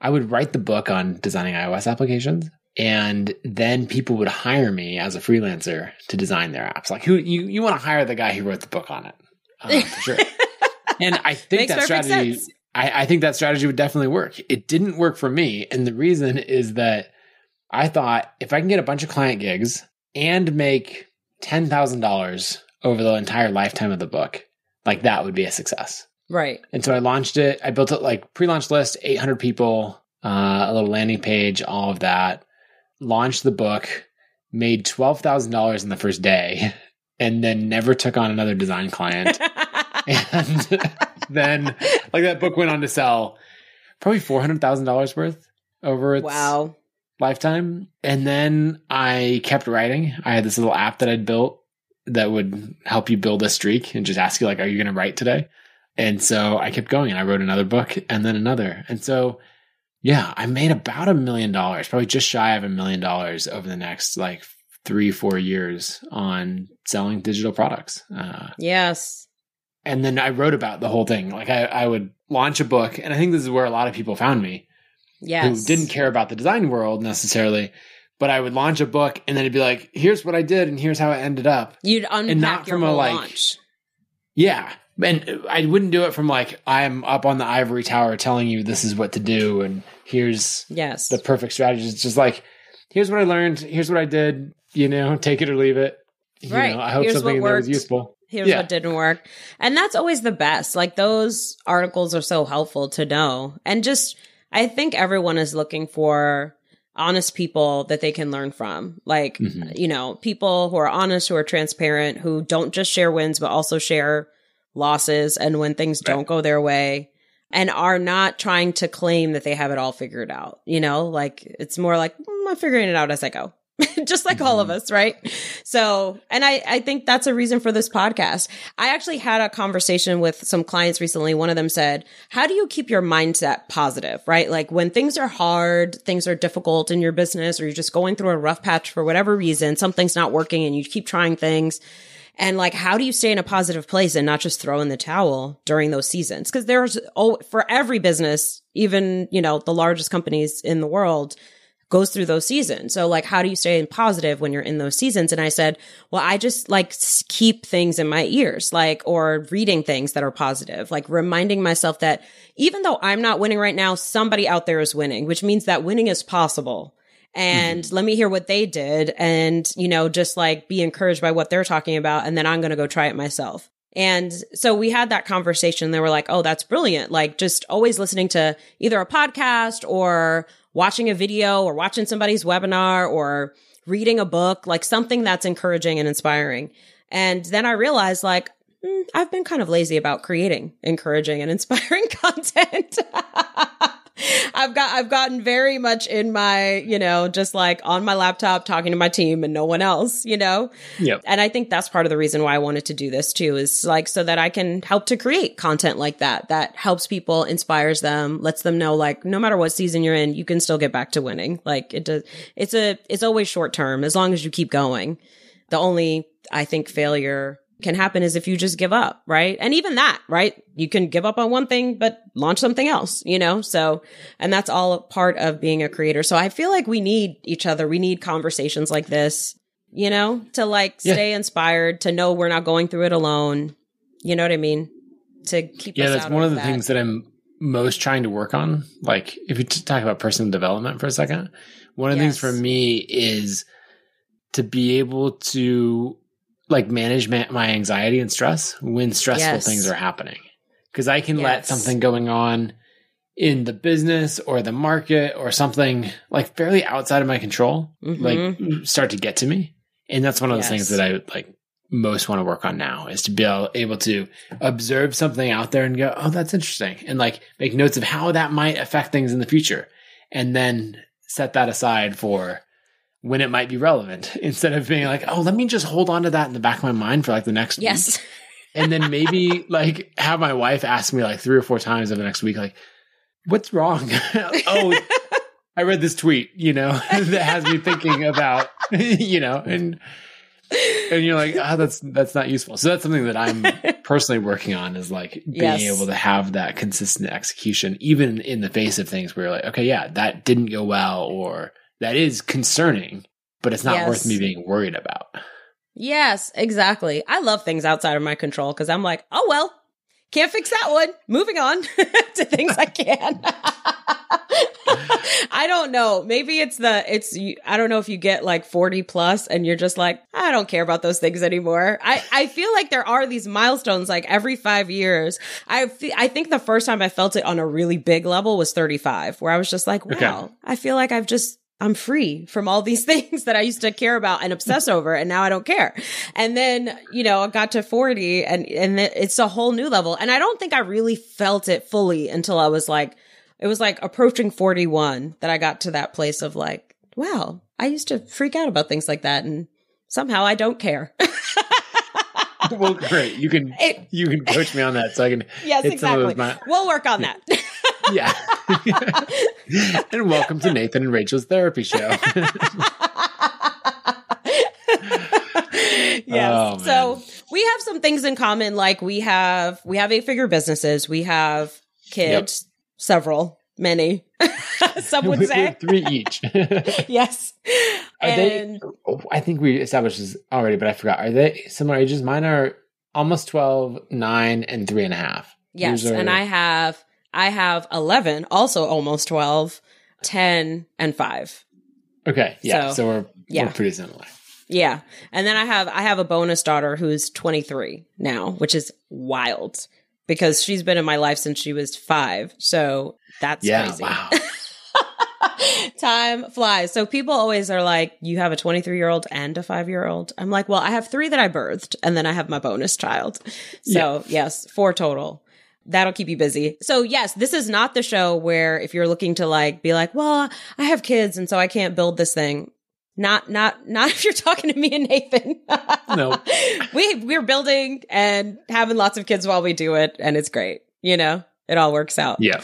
I would write the book on designing iOS applications. And then people would hire me as a freelancer to design their apps. Like who you, you want to hire the guy who wrote the book on it. Um, for sure. And I think that strategy. I, I think that strategy would definitely work. It didn't work for me. And the reason is that I thought if I can get a bunch of client gigs and make $10,000 over the entire lifetime of the book, like that would be a success. Right. And so I launched it. I built it like pre-launch list, 800 people, uh, a little landing page, all of that. Launched the book, made $12,000 in the first day, and then never took on another design client. and then like that book went on to sell probably $400,000 worth over its wow. lifetime. And then I kept writing. I had this little app that I'd built that would help you build a streak and just ask you like, are you going to write today? And so I kept going and I wrote another book and then another. And so, yeah, I made about a million dollars, probably just shy of a million dollars over the next like three, four years on selling digital products. Uh, Yes. and then I wrote about the whole thing. Like I, I would launch a book, and I think this is where a lot of people found me Yes. who didn't care about the design world necessarily. But I would launch a book, and then it'd be like, "Here's what I did, and here's how it ended up." You'd unpack not your from a, like, launch. Yeah, and I wouldn't do it from like I'm up on the ivory tower telling you this is what to do, and here's Yes. the perfect strategy. It's just like, here's what I learned, here's what I did. You know, take it or leave it. You Right. know, I hope Here's something in there was useful. Here's Yeah. what didn't work. And that's always the best. Like those articles are so helpful to know. And just, I think everyone is looking for honest people that they can learn from. Like, Mhm. you know, people who are honest, who are transparent, who don't just share wins, but also share losses and when things Right. don't go their way and are not trying to claim that they have it all figured out. You know, like it's more like, "Mm, I'm figuring it out as I go. just like all of us, right? So, and I, I think that's a reason for this podcast. I actually had a conversation with some clients recently. One of them said, how do you keep your mindset positive, right? Like when things are hard, things are difficult in your business, or you're just going through a rough patch for whatever reason, something's not working and you keep trying things. And like, how do you stay in a positive place and not just throw in the towel during those seasons? Cause there's, oh, for every business, even, you know, the largest companies in the world, goes through those seasons. So like, how do you stay in positive when you're in those seasons? And I said, well, I just like keep things in my ears, like, or reading things that are positive, like reminding myself that even though I'm not winning right now, somebody out there is winning, which means that winning is possible. And mm-hmm. let me hear what they did and, you know, just like be encouraged by what they're talking about. And then I'm going to go try it myself. And so we had that conversation. They were like, Oh, that's brilliant. Like just always listening to either a podcast or watching a video or watching somebody's webinar or reading a book, like something that's encouraging and inspiring. And then I realized like, mm, I've been kind of lazy about creating encouraging and inspiring content. I've got I've gotten very much in my, you know, just like on my laptop talking to my team and no one else, you know? Yeah. And I think that's part of the reason why I wanted to do this too, is like so that I can help to create content like that, that helps people, inspires them, lets them know like no matter what season you're in, you can still get back to winning. Like it does it's a it's always short term as long as you keep going. The only I think failure can happen is if you just give up, right? And even that, right? You can give up on one thing, but launch something else, you know? So, and that's all part of being a creator. So I feel like we need each other. We need conversations like this, you know, to like yeah. stay inspired, to know we're not going through it alone. You know what I mean? To keep Yeah, that's one of the that. things that I'm most trying to work on. Like, if you talk about personal development for a second, one of the yes. things for me is to be able to like manage ma- my anxiety and stress when stressful yes. things are happening. Because I can yes. let something going on in the business or the market or something like fairly outside of my control, mm-hmm. like start to get to me. And that's one of yes. the things that I like most want to work on now is to be able, able to observe something out there and go, Oh, that's interesting. And like make notes of how that might affect things in the future. And then set that aside for when it might be relevant instead of being like, oh, let me just hold on to that in the back of my mind for like the next yes. week. and then maybe like have my wife ask me like three or four times over the next week, like, what's wrong? oh, I read this tweet, you know, that has me thinking about, you know, and and you're like, ah, oh, that's that's not useful. So that's something that I'm personally working on is like being yes. able to have that consistent execution, even in the face of things where you're like, okay, yeah, that didn't go well, or that is concerning, but it's not yes. worth me being worried about. Yes, exactly. I love things outside of my control because I'm like, oh, well, can't fix that one. Moving on to things I can. I don't know. Maybe it's the, it's, I don't know if you get like 40 plus and you're just like, I don't care about those things anymore. I, I feel like there are these milestones like every five years. I, I think the first time I felt it on a really big level was 35, where I was just like, wow, okay. I feel like I've just I'm free from all these things that I used to care about and obsess over. And now I don't care. And then, you know, I got to 40 and, and it's a whole new level. And I don't think I really felt it fully until I was like, it was like approaching 41 that I got to that place of like, wow, I used to freak out about things like that. And somehow I don't care. well, great. You can, it, you can coach me on that so I can. Yes, exactly. My- we'll work on that yeah. and welcome to Nathan and Rachel's therapy show. yes. Oh, so we have some things in common. Like we have we have eight figure businesses. We have kids, yep. several, many. some would say three each. yes. Are and they, oh, I think we established this already, but I forgot. Are they similar ages? Mine are almost 12, 9, and three and a half. Yes. Are, and I have I have 11, also almost 12, 10, and 5. Okay. Yeah. So, so we're, yeah. we're pretty similar. Yeah. And then I have I have a bonus daughter who's 23 now, which is wild because she's been in my life since she was 5. So that's yeah, crazy. Wow. Time flies. So people always are like, you have a 23 year old and a five year old. I'm like, well, I have three that I birthed and then I have my bonus child. So yeah. yes, four total that'll keep you busy. So yes, this is not the show where if you're looking to like be like, well, I have kids and so I can't build this thing. Not, not, not if you're talking to me and Nathan. no, we, we're building and having lots of kids while we do it. And it's great. You know, it all works out. Yeah.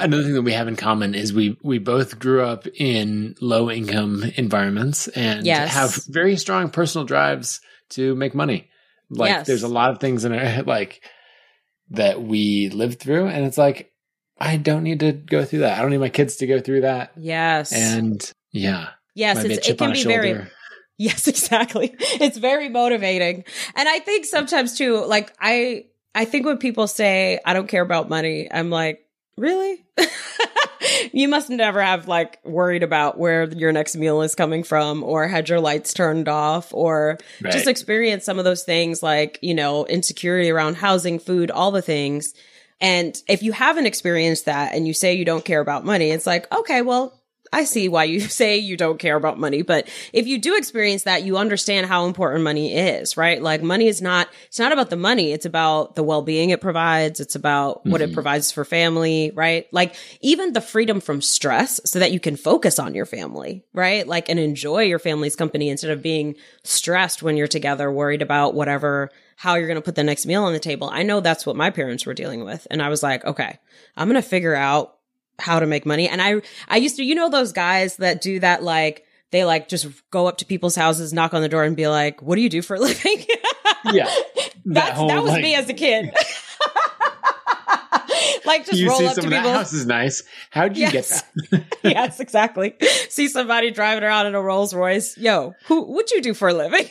Another thing that we have in common is we we both grew up in low income environments and yes. have very strong personal drives to make money. Like Yes. there's a lot of things in it like that we lived through and it's like I don't need to go through that. I don't need my kids to go through that. Yes. And yeah, yes, might be a it's, it can be very. Yes, exactly. It's very motivating. And I think sometimes too, like I I think when people say I don't care about money, I'm like, really? you must never have like worried about where your next meal is coming from or had your lights turned off or Right. just experience some of those things like, you know, insecurity around housing, food, all the things. And if you haven't experienced that and you say you don't care about money, it's like, okay, well, I see why you say you don't care about money, but if you do experience that, you understand how important money is, right? Like money is not, it's not about the money. It's about the well-being it provides. It's about what it mm-hmm. provides for family, right? Like even the freedom from stress so that you can focus on your family, right? Like and enjoy your family's company instead of being stressed when you're together, worried about whatever, how you're going to put the next meal on the table. I know that's what my parents were dealing with. And I was like, okay, I'm going to figure out how to make money. And I, I used to, you know, those guys that do that, like, they like just go up to people's houses, knock on the door and be like, what do you do for a living? yeah. That's, whole, that was like, me as a kid. like just you roll up to that people. house is nice. How did you Yes. get that? yes, exactly. See somebody driving around in a Rolls Royce. Yo, who, what'd you do for a living?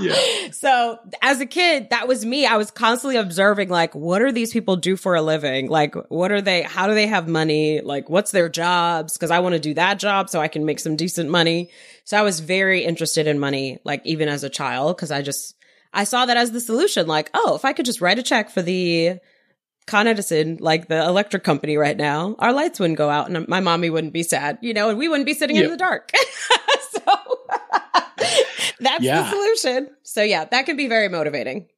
Yeah. So as a kid, that was me. I was constantly observing, like, what are these people do for a living? Like, what are they, how do they have money? Like, what's their jobs? Cause I want to do that job so I can make some decent money. So I was very interested in money, like even as a child, cause I just, I saw that as the solution. Like, oh, if I could just write a check for the Con Edison, like the electric company right now, our lights wouldn't go out and my mommy wouldn't be sad, you know, and we wouldn't be sitting in the dark. that's Yeah. the solution. So yeah, that can be very motivating.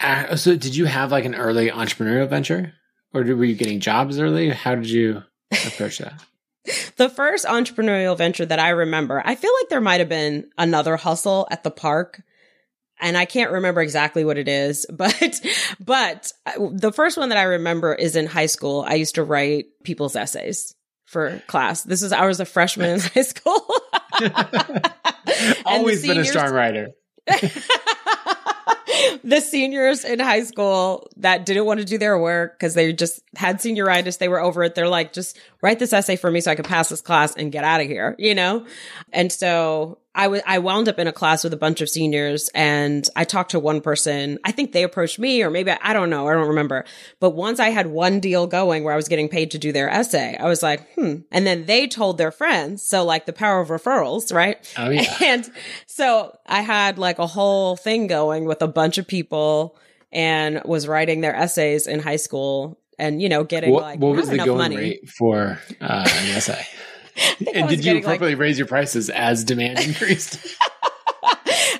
Uh, so did you have like an early entrepreneurial venture or were you getting jobs early? How did you approach that? The first entrepreneurial venture that I remember, I feel like there might have been another hustle at the park. And I can't remember exactly what it is, but, but uh, the first one that I remember is in high school. I used to write people's essays for class. This is, I was a freshman in high school. Always been a strong writer. the seniors in high school that didn't want to do their work because they just had senioritis, they were over it. They're like, just write this essay for me so I can pass this class and get out of here, you know? And so I was, I wound up in a class with a bunch of seniors and I talked to one person. I think they approached me or maybe I, I don't know. I don't remember. But once I had one deal going where I was getting paid to do their essay, I was like, hmm. And then they told their friends. So like the power of referrals, right? Oh yeah. And so I had like a whole thing going with a bunch of people and was writing their essays in high school and, you know, getting What, like what was the enough going money. rate for uh, an essay? and did you getting, like- appropriately raise your prices as demand increased?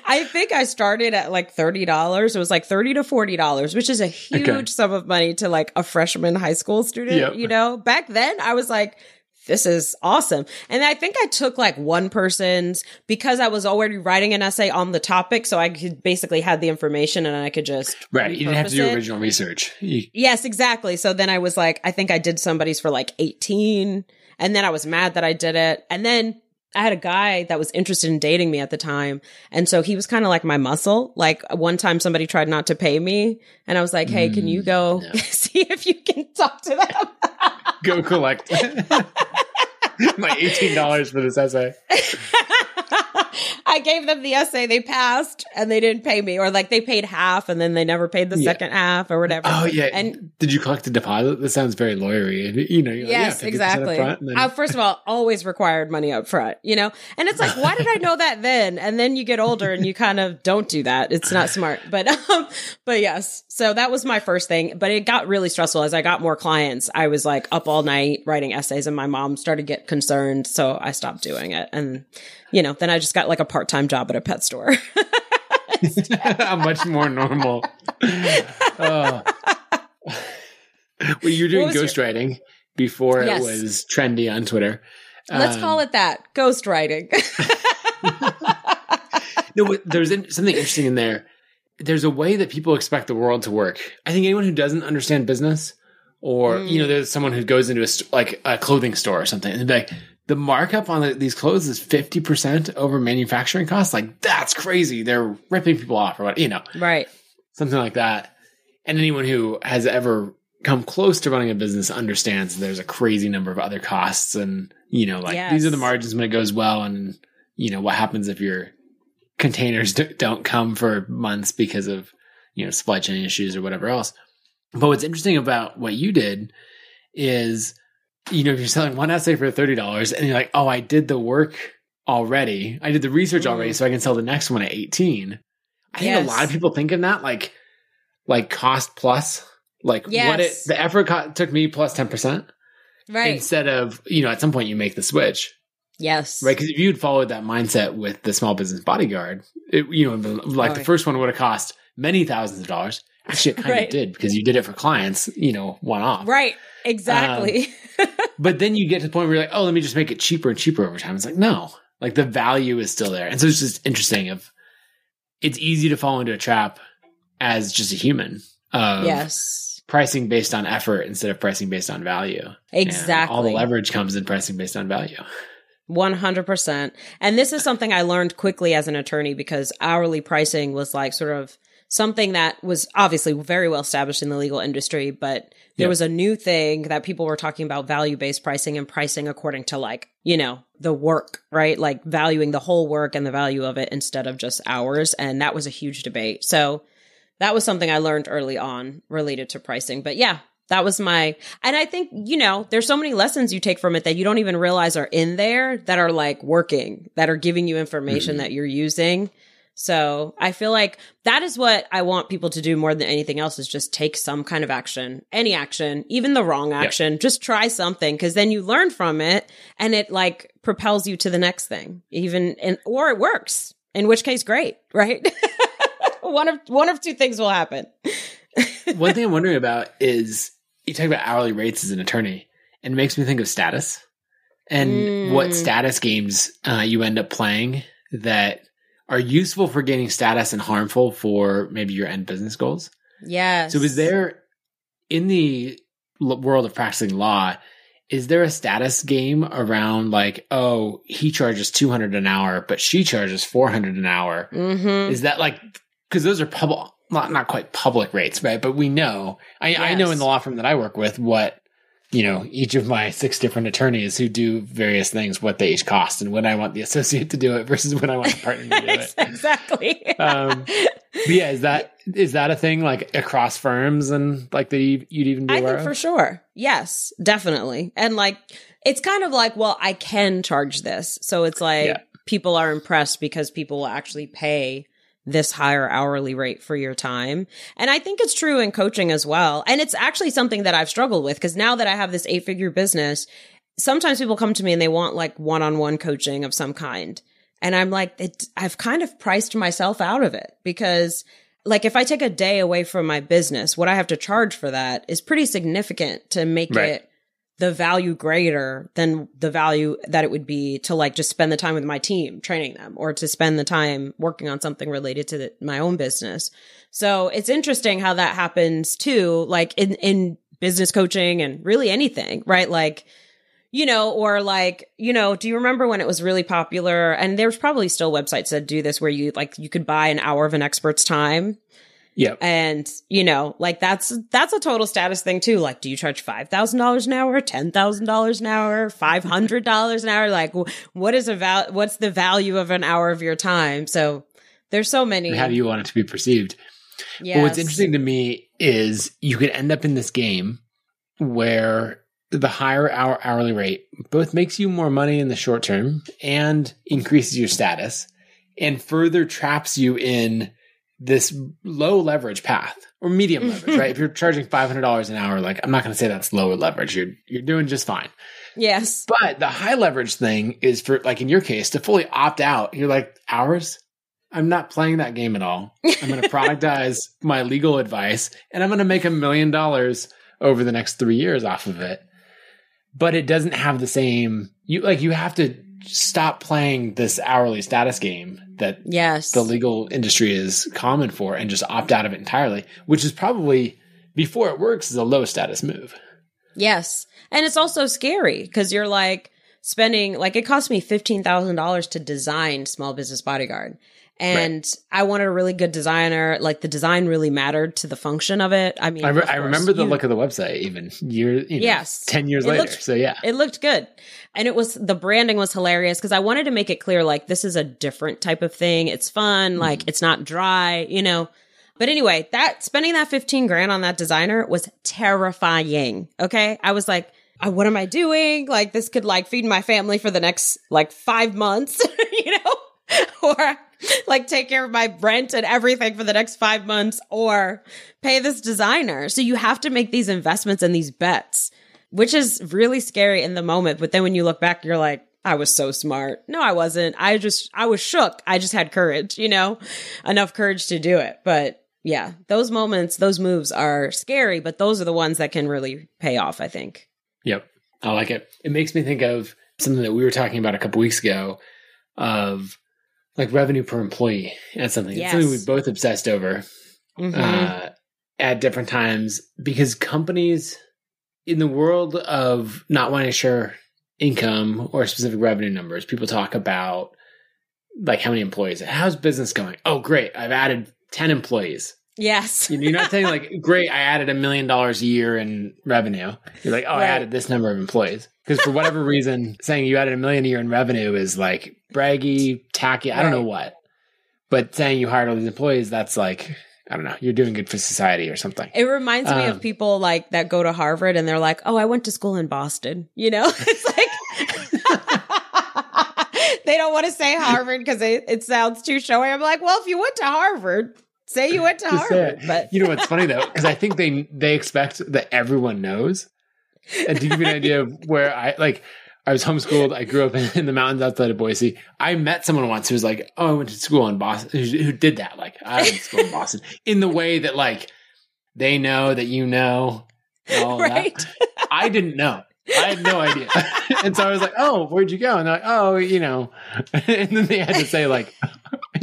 I think I started at like $30. It was like 30 to $40, which is a huge Okay. sum of money to like a freshman high school student, Yep. you know? Back then I was like, this is awesome. And I think I took like one person's because I was already writing an essay on the topic. So I could basically had the information and I could just right. You didn't have to do it. original research. Yes, exactly. So then I was like, I think I did somebody's for like 18. And then I was mad that I did it. And then I had a guy that was interested in dating me at the time. And so he was kind of like my muscle. Like one time somebody tried not to pay me. And I was like, hey, can you go Mm, yeah. see if you can talk to them? go collect my eighteen dollars for this essay. I gave them the essay. They passed and they didn't pay me. Or like they paid half and then they never paid the Yeah. second half or whatever. Oh yeah. And did you collect a deposit? That sounds very lawyery. You know, you're Yes, like, yeah, exactly. then- uh, first of all, always required money up front, you know? And it's like, why did I know that then? And then you get older and you kind of don't do that. It's not smart. But, um, but yes. So that was my first thing. But it got really stressful as I got more clients. I was like up all night writing essays and my mom started to get concerned. So I stopped doing it. And, you know, then I just got like a part time job at a pet store. How much more normal. oh. Well, you were doing What was your- ghostwriting before Yes. it was trendy on Twitter. Let's Um, call it that ghostwriting. No, but there's in- something interesting in there. There's a way that people expect the world to work. I think anyone who doesn't understand business, or you Mm. know, there's someone who goes into a st- like a clothing store or something, and they're like, the markup on the, these clothes is 50% over manufacturing costs. Like that's crazy. They're ripping people off or what, you know, Right. something like that. And anyone who has ever come close to running a business understands there's a crazy number of other costs and, you know, like these are the margins when it goes well. And, you know, what happens if your containers d- don't come for months because of, you know, supply chain issues or whatever else. But what's interesting about what you did is, you know, if you're selling one essay for $30 and you're like, oh, I did the work already. I did the research already, Mm. so I can sell the next one at 18. I think a lot of people think of that like, like cost plus, like what it, the effort co- took me plus 10% Right. instead of, you know, at some point you make the switch, yes. right? Because if you'd followed that mindset with the small business bodyguard, it, you know, the, like the first one would have cost many thousands of dollars. Actually, it kind Right. of did because you did it for clients, you know, one off. Right. Exactly. Um, but then you get to the point where you're like, oh, let me just make it cheaper and cheaper over time. It's like, no, like the value is still there. And so it's just interesting of it's easy to fall into a trap as just a human of yes. pricing based on effort instead of pricing based on value. And Exactly. all the leverage comes in pricing based on value. 100%. And this is something I learned quickly as an attorney because hourly pricing was like sort of something that was obviously very well established in the legal industry, but there Yeah. was a new thing that people were talking about value based pricing and pricing according to like, you know, the work, right? Like valuing the whole work and the value of it instead of just hours. And that was a huge debate. So that was something I learned early on related to pricing. But yeah, that was my, and I think, you know, there's so many lessons you take from it that you don't even realize are in there that are like working, that are giving you information mm-hmm. that you're using. So I feel like that is what I want people to do more than anything else is just take some kind of action, any action, even the wrong action, just try something because then you learn from it and it like propels you to the next thing, even, and, or it works, in which case, great, right? one of, one of two things will happen. One thing I'm wondering about is you talk about hourly rates as an attorney, and it makes me think of status and Mm. what status games uh, you end up playing that are useful for gaining status and harmful for maybe your end business goals. Yes. So, is there in the world of practicing law? Is there a status game around like, oh, he charges two hundred an hour, but she charges four hundred an hour? Mm-hmm. Is that like because those are public, not not quite public rates, right? But we know, I, I know in the law firm that I work with what you know each of my six different attorneys who do various things what they each cost and when I want the associate to do it versus when I want the partner to do it. exactly. Um, But yeah, is that is that a thing like across firms and like that you- you'd even be I aware think of? for sure. Yes, definitely. And like, it's kind of like, well, I can charge this. So it's like Yeah. people are impressed because people will actually pay this higher hourly rate for your time. And I think it's true in coaching as well. And it's actually something that I've struggled with because now that I have this eight figure business, sometimes people come to me and they want like one on one coaching of some kind. And I'm like, it, I've kind of priced myself out of it because like if I take a day away from my business, what I have to charge for that is pretty significant to make Right. it the value greater than the value that it would be to like just spend the time with my team training them or to spend the time working on something related to the, my own business. So it's interesting how that happens too, like in, in business coaching and really anything, right? Like, you know, or like, you know, do you remember when it was really popular? And there's probably still websites that do this where you like, you could buy an hour of an expert's time Yep. and, you know, like that's, that's a total status thing too. Like, do you charge $5,000 an hour, $10,000 an hour, $500 an hour? Like, what is a val, what's the value of an hour of your time? So there's so many. And how do you want it to be perceived? But what's interesting to me is you could end up in this game where the higher hour hourly rate both makes you more money in the short term and increases your status and further traps you in this low leverage path or medium leverage, right? If you're charging $500 an hour, like I'm not going to say that's low leverage. You're, you're doing just fine. Yes. But the high leverage thing is for, like in your case, to fully opt out. You're like, hours? I'm not playing that game at all. I'm going to productize my legal advice and I'm going to make a million dollars over the next three years off of it. But it doesn't have the same, you like, you have to stop playing this hourly status game that Yes. the legal industry is common for and just opt out of it entirely, which is probably before it works is a low status move. Yes. And it's also scary because you're like, spending like it cost me $15,000 to design Small Business Bodyguard. And I wanted a really good designer. Like the design really mattered to the function of it. I mean, I, re- I remember the you- look of the website even years, you know, Yes. 10 years It later. looked- so yeah. It looked good. And it was the branding was hilarious because I wanted to make it clear like this is a different type of thing. It's fun, like it's not dry, you know. But anyway, that spending that 15 grand on that designer was terrifying. Okay? I was like, "Uh, what am I doing? Like this could like feed my family for the next like 5 months, you know? or like take care of my rent and everything for the next 5 months or pay this designer. So you have to make these investments and these bets which is really scary in the moment. But then when you look back, you're like, I was so smart. No, I wasn't. I just, I was shook. I just had courage, you know, enough courage to do it. But yeah, those moments, those moves are scary, but those are the ones that can really pay off, I think. Yep. I like it. It makes me think of something that we were talking about a couple weeks ago of like revenue per employee and something. It's something we both obsessed over Mhm. uh, at different times because companies in the world of not wanting to share income or specific revenue numbers, people talk about like how many employees. How's business going? Oh, great. I've added 10 employees. Yes. You're not saying like, great, I added a million dollars a year in revenue. You're like, oh, I added this number of employees. Because for whatever reason, saying you added a million a year in revenue is like braggy, tacky. I don't know what. But saying you hired all these employees, that's like, I don't know, you're doing good for society or something. It reminds me Um, of people like that go to Harvard and they're like, "Oh, I went to school in Boston." You know, it's like they don't want to say Harvard because it, it sounds too showy. I'm like, well, if you went to Harvard, say you went to Just Harvard. But you know what's funny though? Because I think they they expect that everyone knows. And to give you an idea of where I like, I was homeschooled. I grew up in, in the mountains outside of Boise. I met someone once who was like, "Oh, I went to school in Boston." Who, who did that? Like, I went to school in Boston. In the way that like they know that you know. of that. right, I didn't know. I had no idea. and so I was like, oh, where'd you go? And they're like, oh, you know. And then they had to say, like,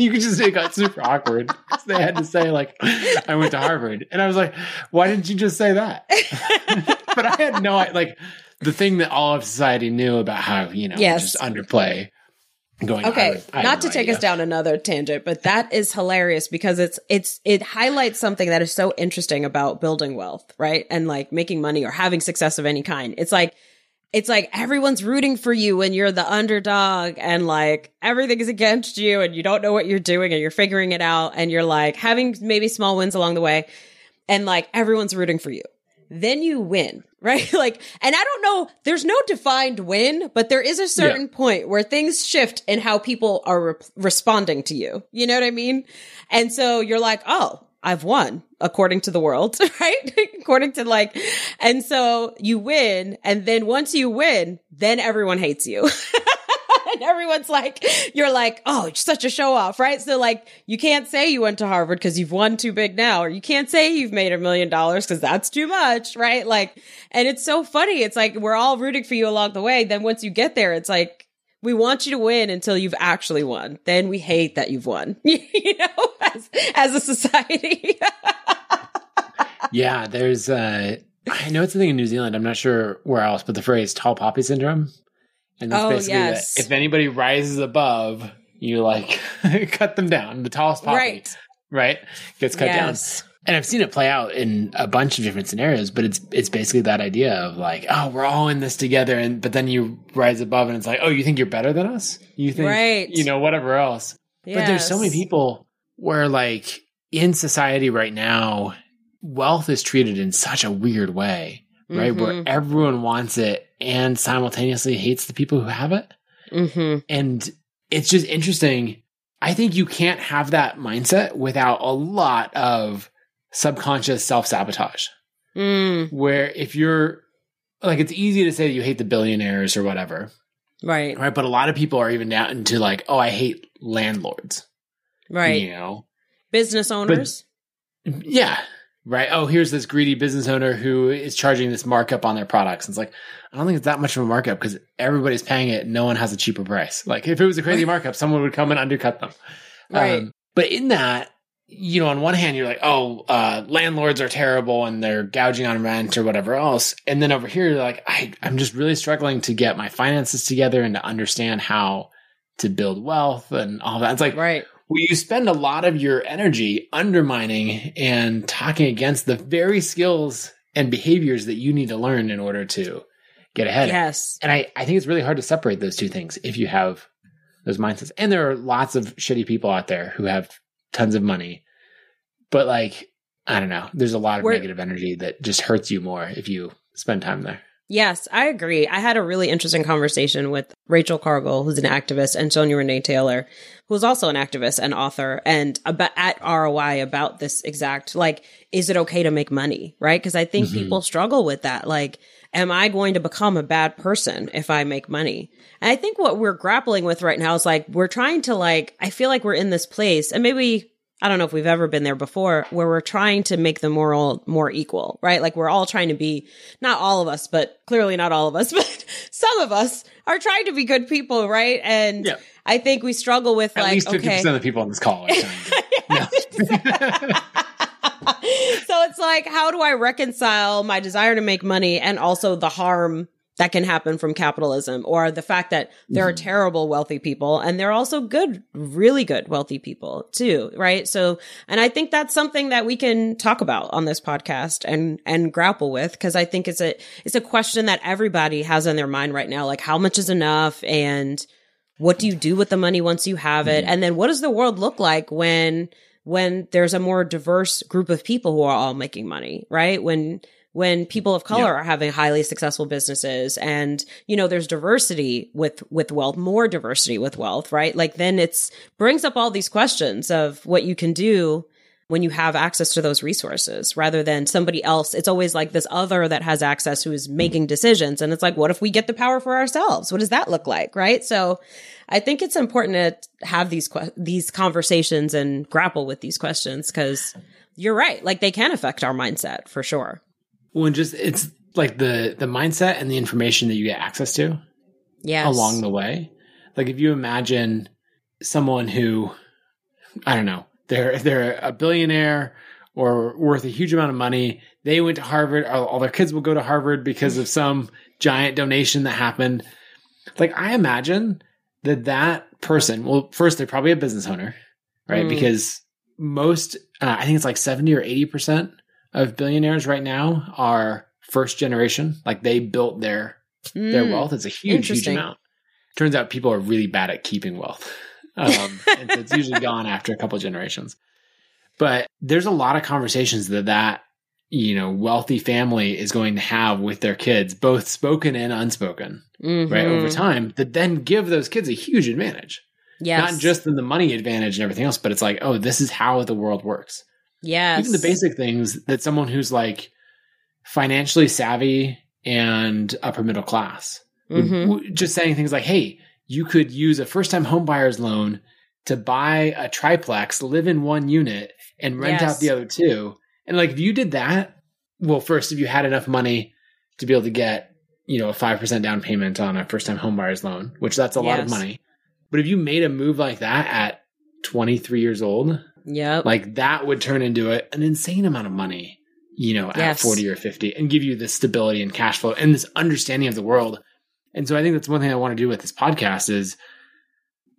you could just say it got super awkward. So they had to say, like, I went to Harvard. And I was like, why didn't you just say that? but I had no, like, the thing that all of society knew about how, you know, Yes. just underplay going okay. Not to no take idea. us down another tangent, but that is hilarious because it's it's it highlights something that is so interesting about building wealth, right? And like making money or having success of any kind. It's like it's like everyone's rooting for you when you're the underdog and like everything is against you and you don't know what you're doing and you're figuring it out and you're like having maybe small wins along the way and like everyone's rooting for you. Then you win, right? like, and I don't know, there's no defined win, but there is a certain point where things shift in how people are re- responding to you. You know what I mean? And so you're like, oh, I've won according to the world, right? according to like, and so you win. And then once you win, then everyone hates you. and everyone's like, you're like, oh, you're such a show off, right? So like, you can't say you went to Harvard because you've won too big now, or you can't say you've made a million dollars because that's too much, right? Like, and it's so funny. It's like, we're all rooting for you along the way. Then once you get there, it's like, we want you to win until you've actually won. Then we hate that you've won, you know, as, as a society. Yeah, there's, uh, I know it's a thing in New Zealand. I'm not sure where else, but the phrase tall poppy syndrome. And that's Oh, basically yes. that if anybody rises above, you like cut them down. The tallest poppy, right, right. gets cut Yes. down. And I've seen it play out in a bunch of different scenarios, but it's it's basically that idea of like, oh, we're all in this together, and but then you rise above, and it's like, oh, you think you're better than us? You think, Right. you know, whatever else. But there's so many people where like in society right now, wealth is treated in such a weird way, right? Where Mhm. everyone wants it and simultaneously hates the people who have it. Mhm. And it's just interesting. I think you can't have that mindset without a lot of subconscious self sabotage. Mm, Where if you're like, it's easy to say that you hate the billionaires or whatever, right. right? But a lot of people are even down into like, oh, I hate landlords, Right. you know? Business owners. Yeah. Right. Oh, here's this greedy business owner who is charging this markup on their products. And it's like, I don't think it's that much of a markup because everybody's paying it. No one has a cheaper price. Like if it was a crazy markup, someone would come and undercut them. Right. Um, but in that, you know, on one hand, you're like, oh, uh, landlords are terrible and they're gouging on rent or whatever else. And then over here, you're like, I, I'm just really struggling to get my finances together and to understand how to build wealth and all that. It's like, Right. Well, you spend a lot of your energy undermining and talking against the very skills and behaviors that you need to learn in order to get ahead. Yes. And I, I think it's really hard to separate those two things if you have those mindsets. And there are lots of shitty people out there who have tons of money. But like, I don't know, there's a lot of We're- negative energy that just hurts you more if you spend time there. Yes, I agree. I had a really interesting conversation with Rachel Cargle, who's an activist, and Sonya Renee Taylor, who's also an activist and author, and about at ROI about this exact like, is it okay to make money? Right? Because I think Mhm. people struggle with that. Like, am I going to become a bad person if I make money? And I think what we're grappling with right now is like we're trying to like I feel like we're in this place, and maybe I don't know if we've ever been there before where we're trying to make the moral more equal, right? Like we're all trying to be, not all of us, but clearly not all of us, but some of us are trying to be good people, right? And Yeah. I think we struggle with At like, least 50% okay. of the people on this call are trying to. so it's like, how do I reconcile my desire to make money and also the harm that can happen from capitalism or the fact that there are mm-hmm. terrible wealthy people and there are also good, really good wealthy people too, right? So, and I think that's something that we can talk about on this podcast and, and grapple with because I think it's a, it's a question that everybody has in their mind right now. Like how much is enough and what do you do with the money once you have it? Mm-hmm. And then what does the world look like when, when there's a more diverse group of people who are all making money, right? When, when people of color Yeah. are having highly successful businesses and, you know, there's diversity with, with wealth, more diversity with wealth, right? Like then it's brings up all these questions of what you can do when you have access to those resources rather than somebody else. It's always like this other that has access who is making decisions. And it's like, what if we get the power for ourselves? What does that look like? Right. So I think it's important to have these, que- these conversations and grapple with these questions because you're right. Like they can affect our mindset for sure. Well, and just, it's like the, the mindset and the information that you get access to. Yes. along the way. Like if you imagine someone who I don't know, they're they're a billionaire or worth a huge amount of money. They went to Harvard. All, all their kids will go to Harvard because of some giant donation that happened. Like I imagine that that person. Well, first they're probably a business owner, right? Mm. Because most, uh, I think it's like seventy or eighty percent of billionaires right now are first generation. Like they built their their Mm. wealth. It's a huge, huge amount. Turns out people are really bad at keeping wealth. Um, and so it's usually gone after a couple of generations. But there's a lot of conversations that that, you know, wealthy family is going to have with their kids, both spoken and unspoken, right? Over Mhm. time that then give those kids a huge advantage. Yes. Not just in the money advantage and everything else, but it's like, oh, this is how the world works yes. even the basic things that someone who's like financially savvy and upper middle class Mhm. just saying things like hey you could use a first time home buyer's loan to buy a triplex live in one unit and rent Yes. out the other two and like if you did that well first if you had enough money to be able to get you know a 5% down payment on a first time home buyer's loan which that's a lot of money but if you made a move like that at 23 years old Yep. like that would turn into a, an insane amount of money you know at Yes. 40 or 50 and give you this stability and cash flow and this understanding of the world. And so i think that's one thing i want to do with this podcast is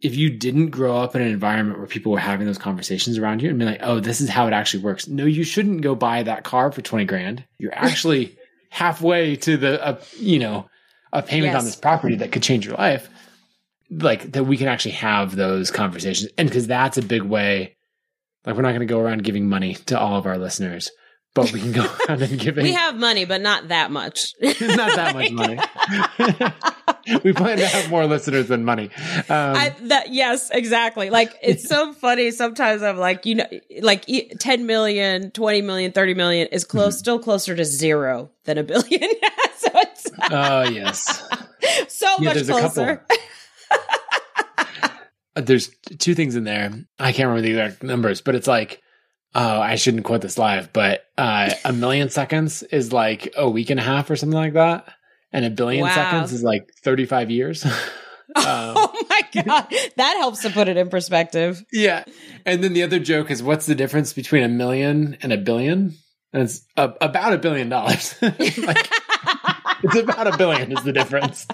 if you didn't grow up in an environment where people were having those conversations around you and be like oh this is how it actually works. No you shouldn't go buy that car for 20 grand. You're actually halfway to the uh, you know a payment on this property that could change your life like that we can actually have those conversations. And because that's a big way like we're not going to go around giving money to all of our listeners, but we can go around and giving we have money, but not that much. not that much money. we plan to have more listeners than money. Um, I, that yes, exactly. Like it's so funny. Sometimes I'm like, you know, like e- 10 million, 20 million, 30 million is Mm-hmm. close, still closer to zero than a billion. so it's oh yes, so Yeah, much there's a couple. closer. Uh, there's two things in there. I can't remember the exact numbers, but it's like. Oh, I shouldn't quote this live, but uh, a million seconds is like a week and a half or something like that, and a billion Wow. seconds is like thirty-five years. Um, oh my god, that helps to put it in perspective. yeah. And then the other joke is what's the difference between a million and a billion? And it's a, about a billion dollars. like, it's about a billion is the difference.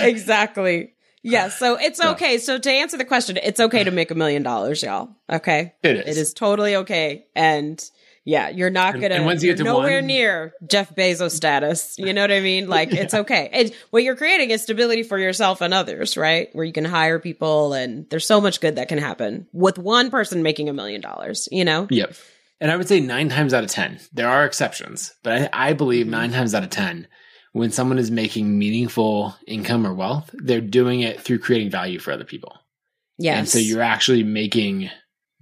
exactly. Yeah, so it's Yeah. okay. So to answer the question, it's okay to make a million dollars, y'all. Okay, It is. it is totally okay, and yeah, you're not gonna. and once you you're get to nowhere one- near Jeff Bezos status. You know what I mean? Like it's okay. And what you're creating is stability for yourself and others, right? Where you can hire people, and there's so much good that can happen with one person making a million dollars. You know? Yep. And I would say nine times out of 10, there are exceptions, but I, I believe nine times out of 10, when someone is making meaningful income or wealth, they're doing it through creating value for other people. Yes. And so you're actually making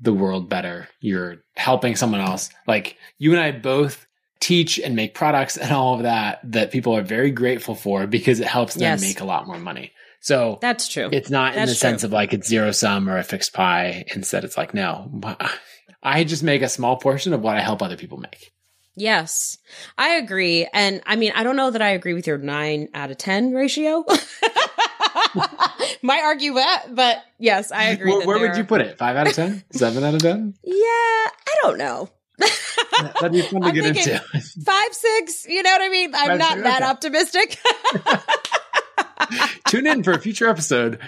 the world better. You're helping someone else. Like you and I both teach and make products and all of that that people are very grateful for because it helps them Yes. make a lot more money. So That's true. it's not in That's the sense of like it's zero sum or a fixed pie. Instead, it's like, no, I just make a small portion of what I help other people make. Yes, I agree. And I mean, I don't know that I agree with your nine out of 10 ratio. Might argue that, but yes, I agree. Where, that where would you put it? Five out of 10? Seven out of 10? Yeah, I don't know. That'd be fun to I'm get into. Five, six, you know what I mean? I'm Five, not six, that okay. optimistic. Tune in for a future episode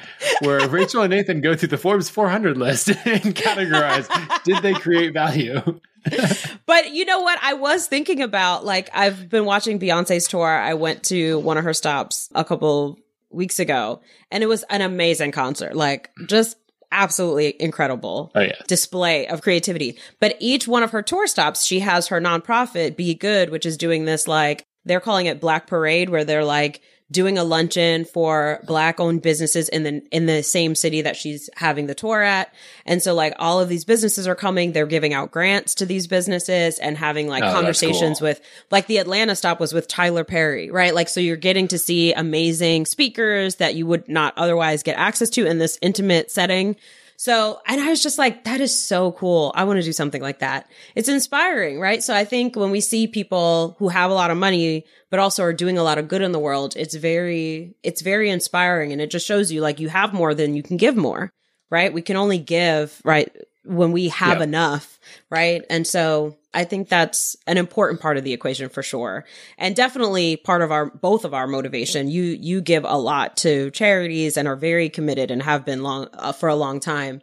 where Rachel and Nathan go through the Forbes 400 list and categorize did they create value? But you know what? I was thinking about like I've been watching Beyonce's tour. I went to one of her stops a couple weeks ago, and it was an amazing concert. Like just absolutely incredible. Oh, yeah. display of creativity. But each one of her tour stops, she has her nonprofit BeyGOOD, which is doing this like they're calling it Black Parade, where they're like doing a luncheon for black owned businesses in the in the same city that she's having the tour at. And so like all of these businesses are coming, they're giving out grants to these businesses and having like Oh, conversations cool. with like the Atlanta stop was with Tyler Perry, right? Like so you're getting to see amazing speakers that you would not otherwise get access to in this intimate setting. So, and I was just like, that is so cool. I want to do something like that. It's inspiring, right? So I think when we see people who have a lot of money, but also are doing a lot of good in the world, it's very, it's very inspiring. And it just shows you like you have more than you can give more, right? We can only give, right? When we have Yep. enough, right? And so I think that's an important part of the equation for sure. And definitely part of our, both of our motivation. You, you give a lot to charities and are very committed and have been long, uh, for a long time.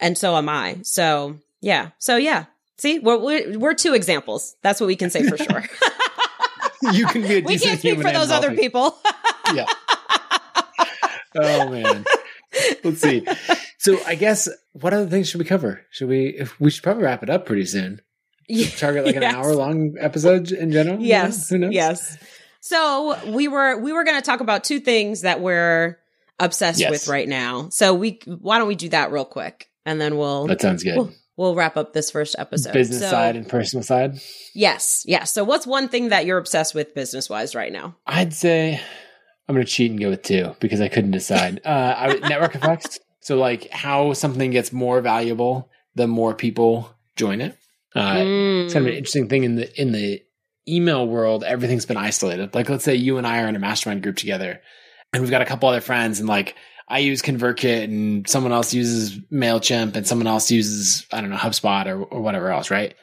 And so am I. So yeah. So yeah. See, we're, we're, we're two examples. That's what we can say for sure. You can be a decent we can't speak human for those other people. Yeah. oh man. Let's see. So I guess what other things should we cover? Should we? If we should probably wrap it up pretty soon. Target like an hour long episode in general. Yes. Who knows? Yes. So we were we were going to talk about two things that we're obsessed Yes. with right now. So we why don't we do that real quick and then we'll That sounds good. we'll, we'll wrap up this first episode. Business So- side and personal side. Yes. Yes. So what's one thing that you're obsessed with business wise right now? I'd say I'm going to cheat and go with two because I couldn't decide. Uh, I, network effects. So, like how something gets more valuable the more people join it. Uh, It's kind of an Mm. interesting thing in the in the email world. Everything's been isolated. Like, let's say you and I are in a mastermind group together, and we've got a couple other friends, and like I use ConvertKit, and someone else uses Mailchimp, and someone else uses I don't know HubSpot or, or whatever else, right?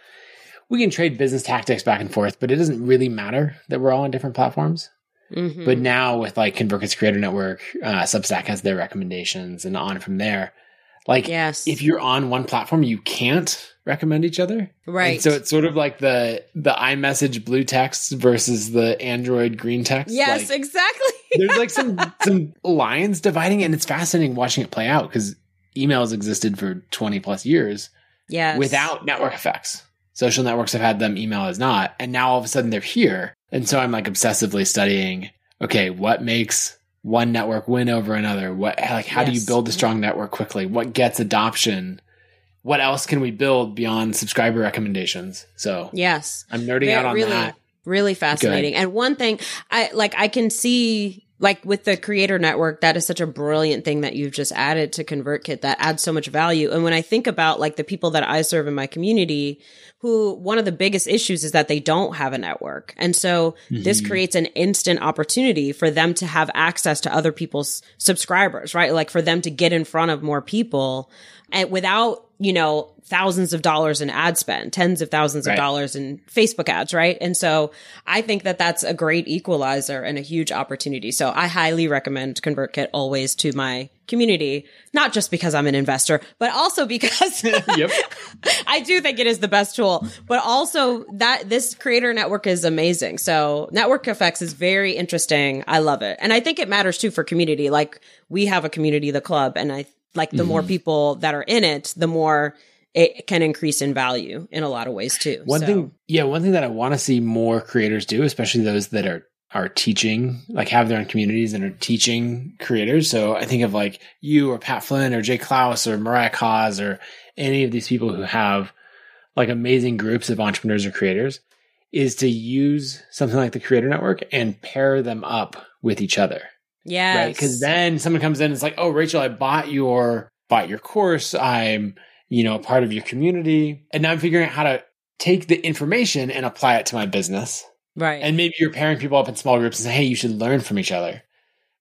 We can trade business tactics back and forth, but it doesn't really matter that we're all on different platforms. Mhm. But now with like ConvertKit's Creator Network, uh, Substack has their recommendations, and on from there. Like, yes. if you're on one platform, you can't recommend each other. right. And so it's sort of like the the iMessage blue text versus the Android green text. yes, Like, exactly. there's like some some lines dividing, it, and it's fascinating watching it play out because emails existed for 20 plus years yes. without network effects. Social networks have had them, email has not, and now all of a sudden they're here. And so I'm like obsessively studying. Okay, what makes one network win over another? What like how do you build a strong network quickly? What gets adoption? What else can we build beyond subscriber recommendations? So Yes. I'm nerding out on really, that. Really fascinating. And one thing I like I can see like with the creator network, that is such a brilliant thing that you've just added to ConvertKit that adds so much value. And when I think about like the people that I serve in my community, who one of the biggest issues is that they don't have a network. And so mm-hmm. this creates an instant opportunity for them to have access to other people's subscribers, right? Like for them to get in front of more people and without, you know, thousands of dollars in ad spend, tens of thousands right. of dollars in Facebook ads, right? And so I think that that's a great equalizer and a huge opportunity. So I highly recommend ConvertKit always to my community, not just because I'm an investor, but also because I do think it is the best tool, but also that this creator network is amazing. So network effects is very interesting. I love it. And I think it matters too for community. Like we have a community, the club, and I like the mm-hmm. more people that are in it, the more it can increase in value in a lot of ways too. One so. thing, yeah, one thing that I want to see more creators do, especially those that are are teaching, like have their own communities and are teaching creators. So I think of like you or Pat Flynn or Jay Clouse or Mariah Coz or any of these people who have like amazing groups of entrepreneurs or creators is to use something like the creator network and pair them up with each other. Yeah. Right. Cause then someone comes in and it's like, oh, Rachel, I bought your, bought your course. I'm, you know, a part of your community. And now I'm figuring out how to take the information and apply it to my business. Right. And maybe you're pairing people up in small groups and say, hey, you should learn from each other.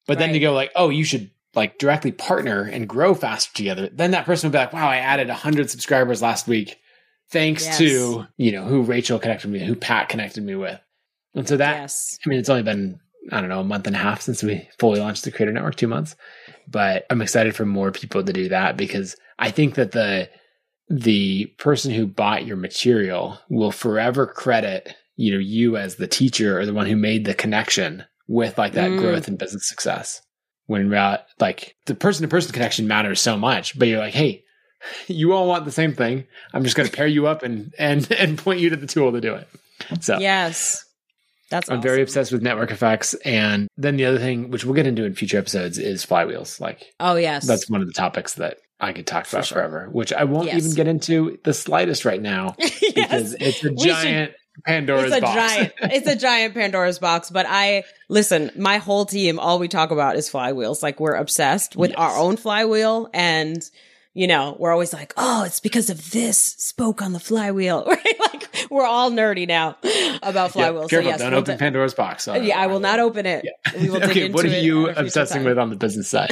But right. then to go like, oh, you should like directly partner and grow faster together. Then that person would be like, wow, I added 100 subscribers last week thanks yes. to, you know, who Rachel connected me, who Pat connected me with. And so that, yes. I mean, it's only been I don't know, a month and a half since we fully launched the Creator Network, two months. But I'm excited for more people to do that because I think that the the person who bought your material will forever credit you know you as the teacher or the one who made the connection with like that mm. growth and business success. When like the person to person connection matters so much, but you're like, hey, you all want the same thing. I'm just going to pair you up and and and point you to the tool to do it. So yes, that's I'm awesome. very obsessed with network effects. And then the other thing, which we'll get into in future episodes, is flywheels. Like, oh, yes. That's one of the topics that I could talk about sure. forever, which I won't yes. even get into the slightest right now yes. because it's a giant. Pandora's it's a box. giant it's a giant Pandora's box. But I listen, my whole team, all we talk about is flywheels. Like we're obsessed with yes. our own flywheel and you know, we're always like, oh, it's because of this spoke on the flywheel, right? Like we're all nerdy now about flywheels. Yeah, careful, so yes, don't we'll open d- Pandora's box. Uh, yeah, I will not open it. Yeah. We will okay, what are you obsessing with on the business side?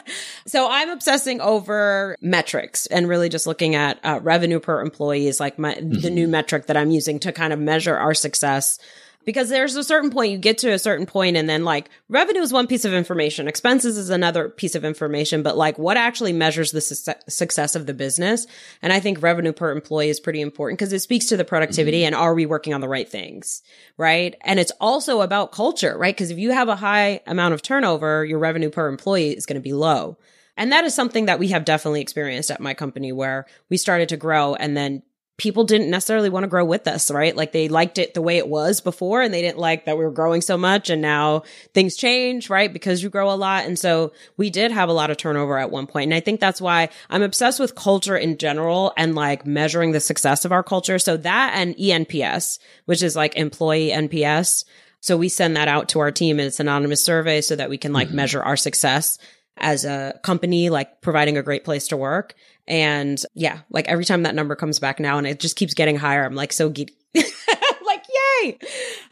so I'm obsessing over metrics and really just looking at uh, revenue per employee is like my, mm-hmm. the new metric that I'm using to kind of measure our success because there's a certain point you get to a certain point and then like revenue is one piece of information expenses is another piece of information but like what actually measures the su- success of the business? And i think revenue per employee is pretty important because it speaks to the productivity mm-hmm. and are we working on the right things right? And it's also about culture right? Because if you have a high amount of turnover your revenue per employee is going to be low. And that is something that we have definitely experienced at my company where we started to grow and then people didn't necessarily want to grow with us, right? Like they liked it the way it was before and they didn't like that we were growing so much and now things change, right? Because you grow a lot. And so we did have a lot of turnover at one point. And I think that's why I'm obsessed with culture in general and like measuring the success of our culture. So that and ENPS, which is like employee NPS. So we send that out to our team and it's an anonymous survey so that we can like mm-hmm. measure our success as a company, like providing a great place to work. And yeah, like every time that number comes back now and it just keeps getting higher, I'm like so giddy. like, yay.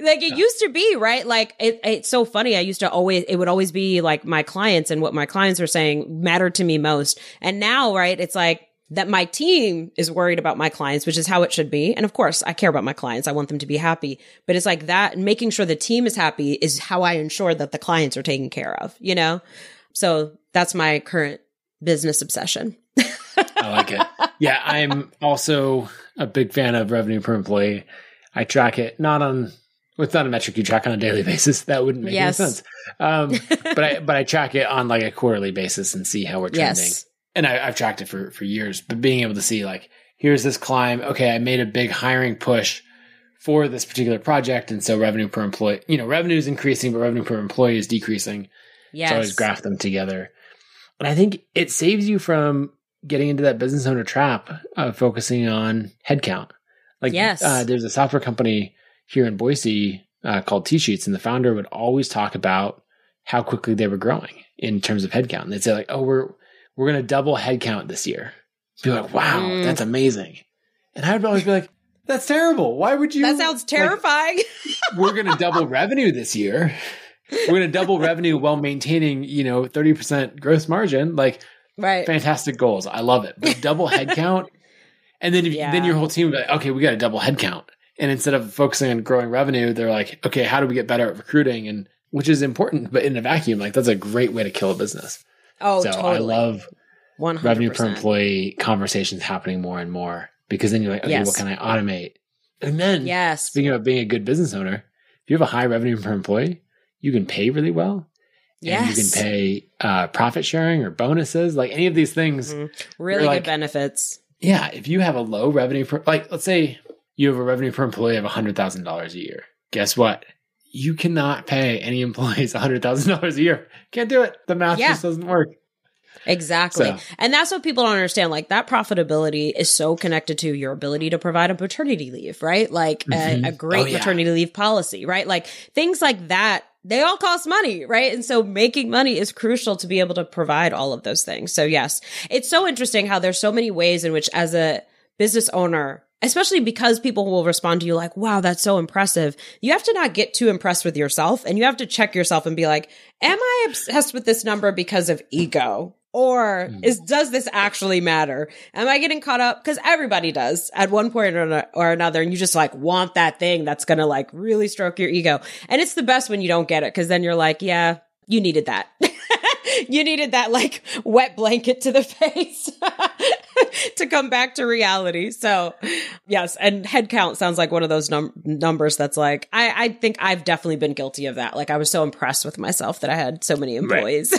Like it yeah. used to be, right? Like it, it's so funny. I used to always, it would always be like my clients and what my clients are saying mattered to me most. And now, right, it's like, that my team is worried about my clients, which is how it should be. And of course, I care about my clients. I want them to be happy. But it's like that making sure the team is happy is how I ensure that the clients are taken care of, you know? So that's my current business obsession. I like it. Yeah, I'm also a big fan of revenue per employee. I track it not on it's not a metric you track on a daily basis. That wouldn't make yes. any sense. Um, but I but I track it on like a quarterly basis and see how we're trending. Yes. And I, I've tracked it for for years. But being able to see like here's this climb. Okay, I made a big hiring push for this particular project, and so revenue per employee, you know, revenue is increasing, but revenue per employee is decreasing. Yes. So I always graph them together. And I think it saves you from getting into that business owner trap of focusing on headcount. Like, yes. Uh, there's a software company here in Boise uh, called TSheets, and the founder would always talk about how quickly they were growing in terms of headcount. And they'd say like, "Oh, we're we're going to double headcount this year." Be like, "Wow, Mm. that's amazing," and I would always be like, "That's terrible. Why would you?" That sounds like, terrifying. we're going to double revenue this year. We're going to double revenue while maintaining, you know, 30% gross margin. Like right. fantastic goals. I love it. But double headcount. And then, if, Yeah. then your whole team would be like, okay, we got to double headcount. And instead of focusing on growing revenue, they're like, okay, how do we get better at recruiting? And which is important, but in a vacuum, like that's a great way to kill a business. Oh, so totally. I love 100%. revenue per employee conversations happening more and more because then you're like, okay, Yes. what can I automate? And then Yes. Speaking about being a good business owner, if you have a high revenue per employee, you can pay really well. And Yes. you can pay uh, profit sharing or bonuses, like any of these things. Mhm. Really good like- benefits. Yeah, if you have a low revenue per, like let's say you have a revenue per employee of hundred thousand dollars a year. Guess what? You cannot pay any employees hundred thousand dollars a year. Can't do it. The math Yeah. just doesn't work. Exactly. So- And that's what people don't understand. Like that profitability is so connected to your ability to provide a paternity leave, right? Like Mhm. a, a great Oh, yeah. maternity leave policy, right? Like things like that, they all cost money, right? And so making money is crucial to be able to provide all of those things. So yes, it's so interesting how there's so many ways in which as a business owner, especially because people will respond to you like, wow, that's so impressive. You have to not get too impressed with yourself and you have to check yourself and be like, am I obsessed with this number because of ego? Or hmm. is does this actually matter? Am I getting caught up? Because everybody does at one point or, or another, and you just like want that thing that's gonna like really stroke your ego. And it's the best when you don't get it, because then you're like, yeah, you needed that. you needed that like wet blanket to the face to come back to reality. So yes, and head count sounds like one of those num- numbers that's like I, I think I've definitely been guilty of that. Like I was so impressed with myself that I had so many employees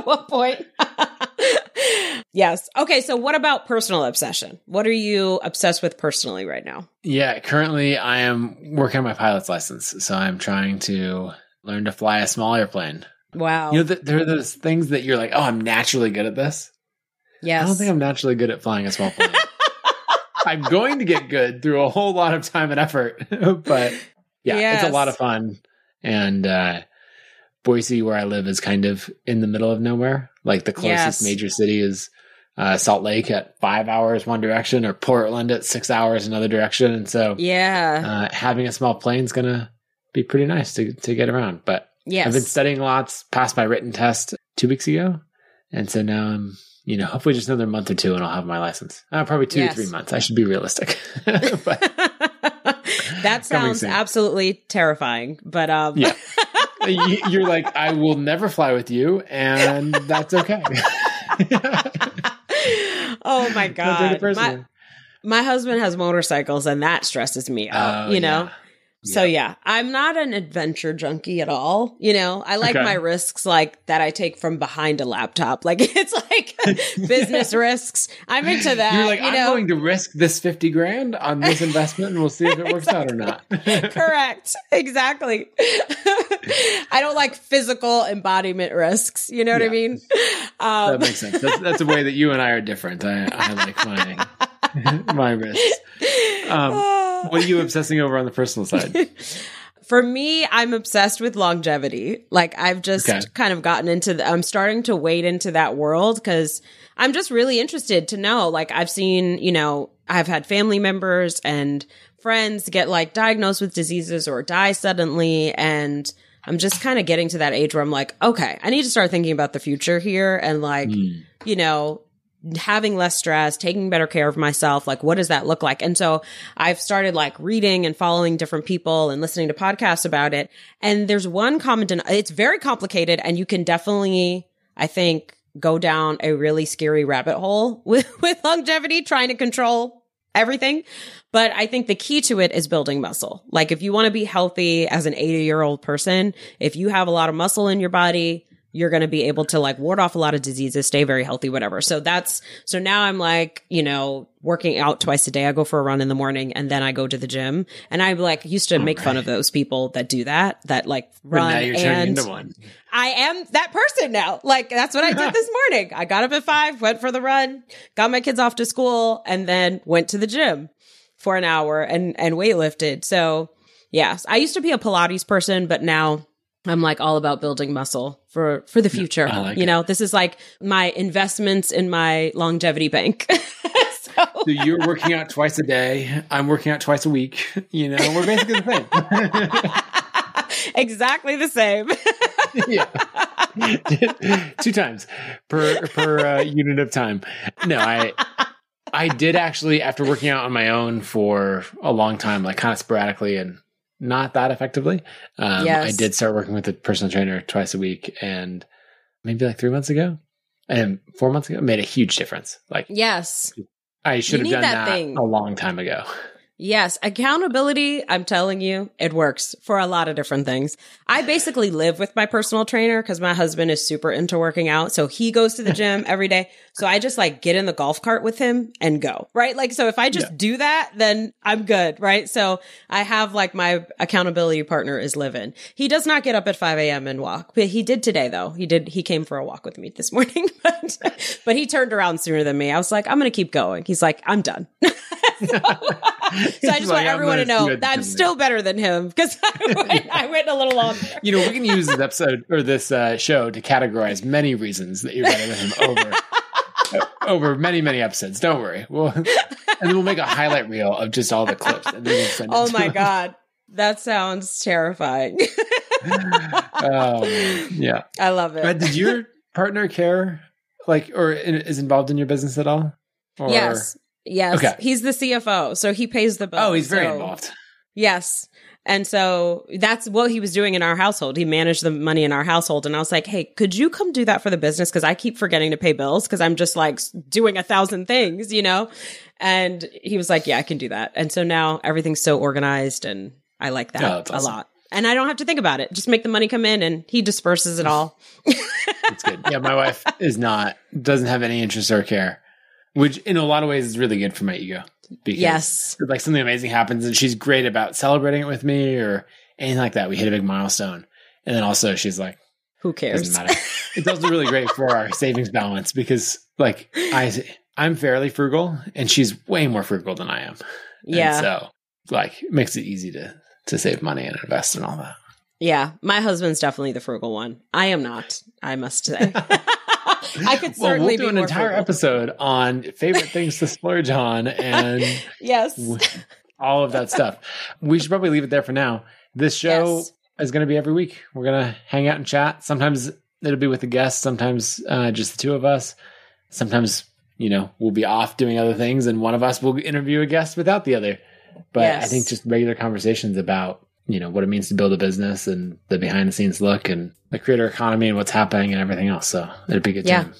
at one point. yes. Okay. So what about personal obsession? What are you obsessed with personally right now? Yeah, currently I am working on my pilot's license, so I'm trying to learn to fly a small airplane. Wow. You know, th- there are those things that you're like, oh, I'm naturally good at this. yes. I don't think I'm naturally good at flying a small plane. I'm going to get good through a whole lot of time and effort, but yeah, it's a lot of fun. And uh, Boise, where I live, is kind of in the middle of nowhere. Like the closest Yes. major city is uh, Salt Lake at five hours one direction, or Portland at six hours another direction. And so, yeah. uh, having a small plane is gonna be pretty nice to to get around. But yes. I've been studying lots, passed my written test two weeks ago. And so now I'm, you know, hopefully just another month or two and I'll have my license. Uh, probably two Yes. to three months. I should be realistic. but that sounds absolutely terrifying, but um, yeah, you're like, I will never fly with you, and that's okay. oh my Don't take it god, my, my husband has motorcycles, and that stresses me out. Oh, you know. yeah. So yeah, I'm not an adventure junkie at all. You know, I like Okay. my risks like that I take from behind a laptop. Like it's like business risks. I'm into that. You're like, you I'm know, going to risk this 50 grand on this investment and we'll see if it works out or not. Correct. Exactly. I don't like physical embodiment risks. You know what I mean? Um, that makes sense. That's, that's a way that you and I are different. I, I like my, my risks. Um, what are you obsessing over on the personal side? For me, I'm obsessed with longevity. Like I've just Okay. kind of gotten into the, I'm starting to wade into that world because I'm just really interested to know. Like I've seen, you know, I've had family members and friends get like diagnosed with diseases or die suddenly. And I'm just kind of getting to that age where I'm like, okay, I need to start thinking about the future here and like, Hmm. you know, having less stress, taking better care of myself. Like, what does that look like? And so I've started like reading and following different people and listening to podcasts about it. And there's one common, den- it's very complicated and you can definitely, I think, go down a really scary rabbit hole with, with longevity, trying to control everything. But I think the key to it is building muscle. Like if you want to be healthy as an 80 year old person, if you have a lot of muscle in your body, you're going to be able to like ward off a lot of diseases, stay very healthy, whatever. So that's, so now I'm like, you know, working out twice a day. I go for a run in the morning and then I go to the gym. And I like used to make fun of those people that do that, that like But run now you're turning and into one. I am that person now. Like that's what I did this morning. I got up at five, went for the run, got my kids off to school, and then went to the gym for an hour and and weightlifted. So yes, I used to be a Pilates person, but now I'm like all about building muscle for for the future. like you it. know, this is like my investments in my longevity bank. so, So you're working out twice a day. I'm working out twice a week. You know, we're basically the same. exactly the same. yeah. Two times per per uh, unit of time. No, I I did actually after working out on my own for a long time, like kind of sporadically and not that effectively. Um, Yes. I did start working with a personal trainer twice a week, and maybe like three months ago and four months ago made a huge difference. Like yes. I should You have done that that, a long time ago. Yes, accountability, I'm telling you, it works for a lot of different things. I basically live with my personal trainer because my husband is super into working out. So he goes to the gym every day. So I just like get in the golf cart with him and go, right? Like, so if I just Yeah. do that, then I'm good, right? So I have like my accountability partner is living. He does not get up at 5 a.m. and walk, but he did today though. He did, he came for a walk with me this morning, but, but he turned around sooner than me. I was like, I'm going to keep going. He's like, I'm done. So I just want everyone to know that I'm still better than him because I went, I went a little longer. You know, we can use this episode or this uh, show to categorize many reasons that you're better than him over over many many episodes. Don't worry, we'll and then we'll make a highlight reel of just all the clips. And then we'll send it Oh to my him. god, that sounds terrifying. Oh, man. yeah. I love it. But did your partner care, like, or is involved in your business at all? Or, yes, yes. Okay. He's the CFO, so he pays the bill. Oh, he's very So- involved. Yes. And so that's what he was doing in our household. He managed the money in our household. And I was like, hey, could you come do that for the business? Cause I keep forgetting to pay bills because I'm just like doing a thousand things, you know? And he was like, yeah, I can do that. And so now everything's so organized and I like that Oh, that's a lot. And I don't have to think about it. Just make the money come in and he disperses it all. It's good. Yeah, my wife is not doesn't have any interest or care, which in a lot of ways is really good for my ego. Because Yes. like something amazing happens and she's great about celebrating it with me or anything like that. We hit a big milestone. And then also she's like, Who cares? It doesn't matter. it's also really great for our savings balance because like I I'm fairly frugal and she's way more frugal than I am. And yeah. so like it makes it easy to to save money and invest and all that. Yeah. My husband's definitely the frugal one. I am not, I must say. I could Well, certainly we'll do an entire episode on favorite things to splurge on and Yes. all of that stuff. We should probably leave it there for now. This show Yes. is going to be every week. We're going to hang out and chat. Sometimes it'll be with a guest, sometimes uh, just the two of us. Sometimes, you know, we'll be off doing other things and one of us will interview a guest without the other. But I think just regular conversations about, you know, what it means to build a business and the behind the scenes look and the creator economy and what's happening and everything else. So it'd be a good Yeah. time.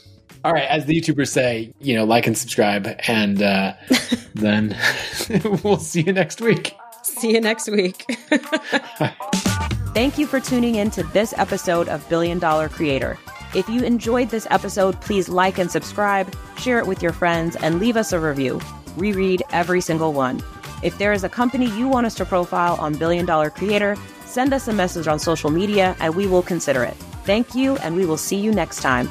All right, as the YouTubers say, you know, like and subscribe, and uh, then we'll see you next week. See you next week. Thank you for tuning in to this episode of Billion Dollar Creator. If you enjoyed this episode, please like and subscribe, share it with your friends, and leave us a review. We read every single one. If there is a company you want us to profile on Billion Dollar Creator, send us a message on social media and we will consider it. Thank you, and we will see you next time.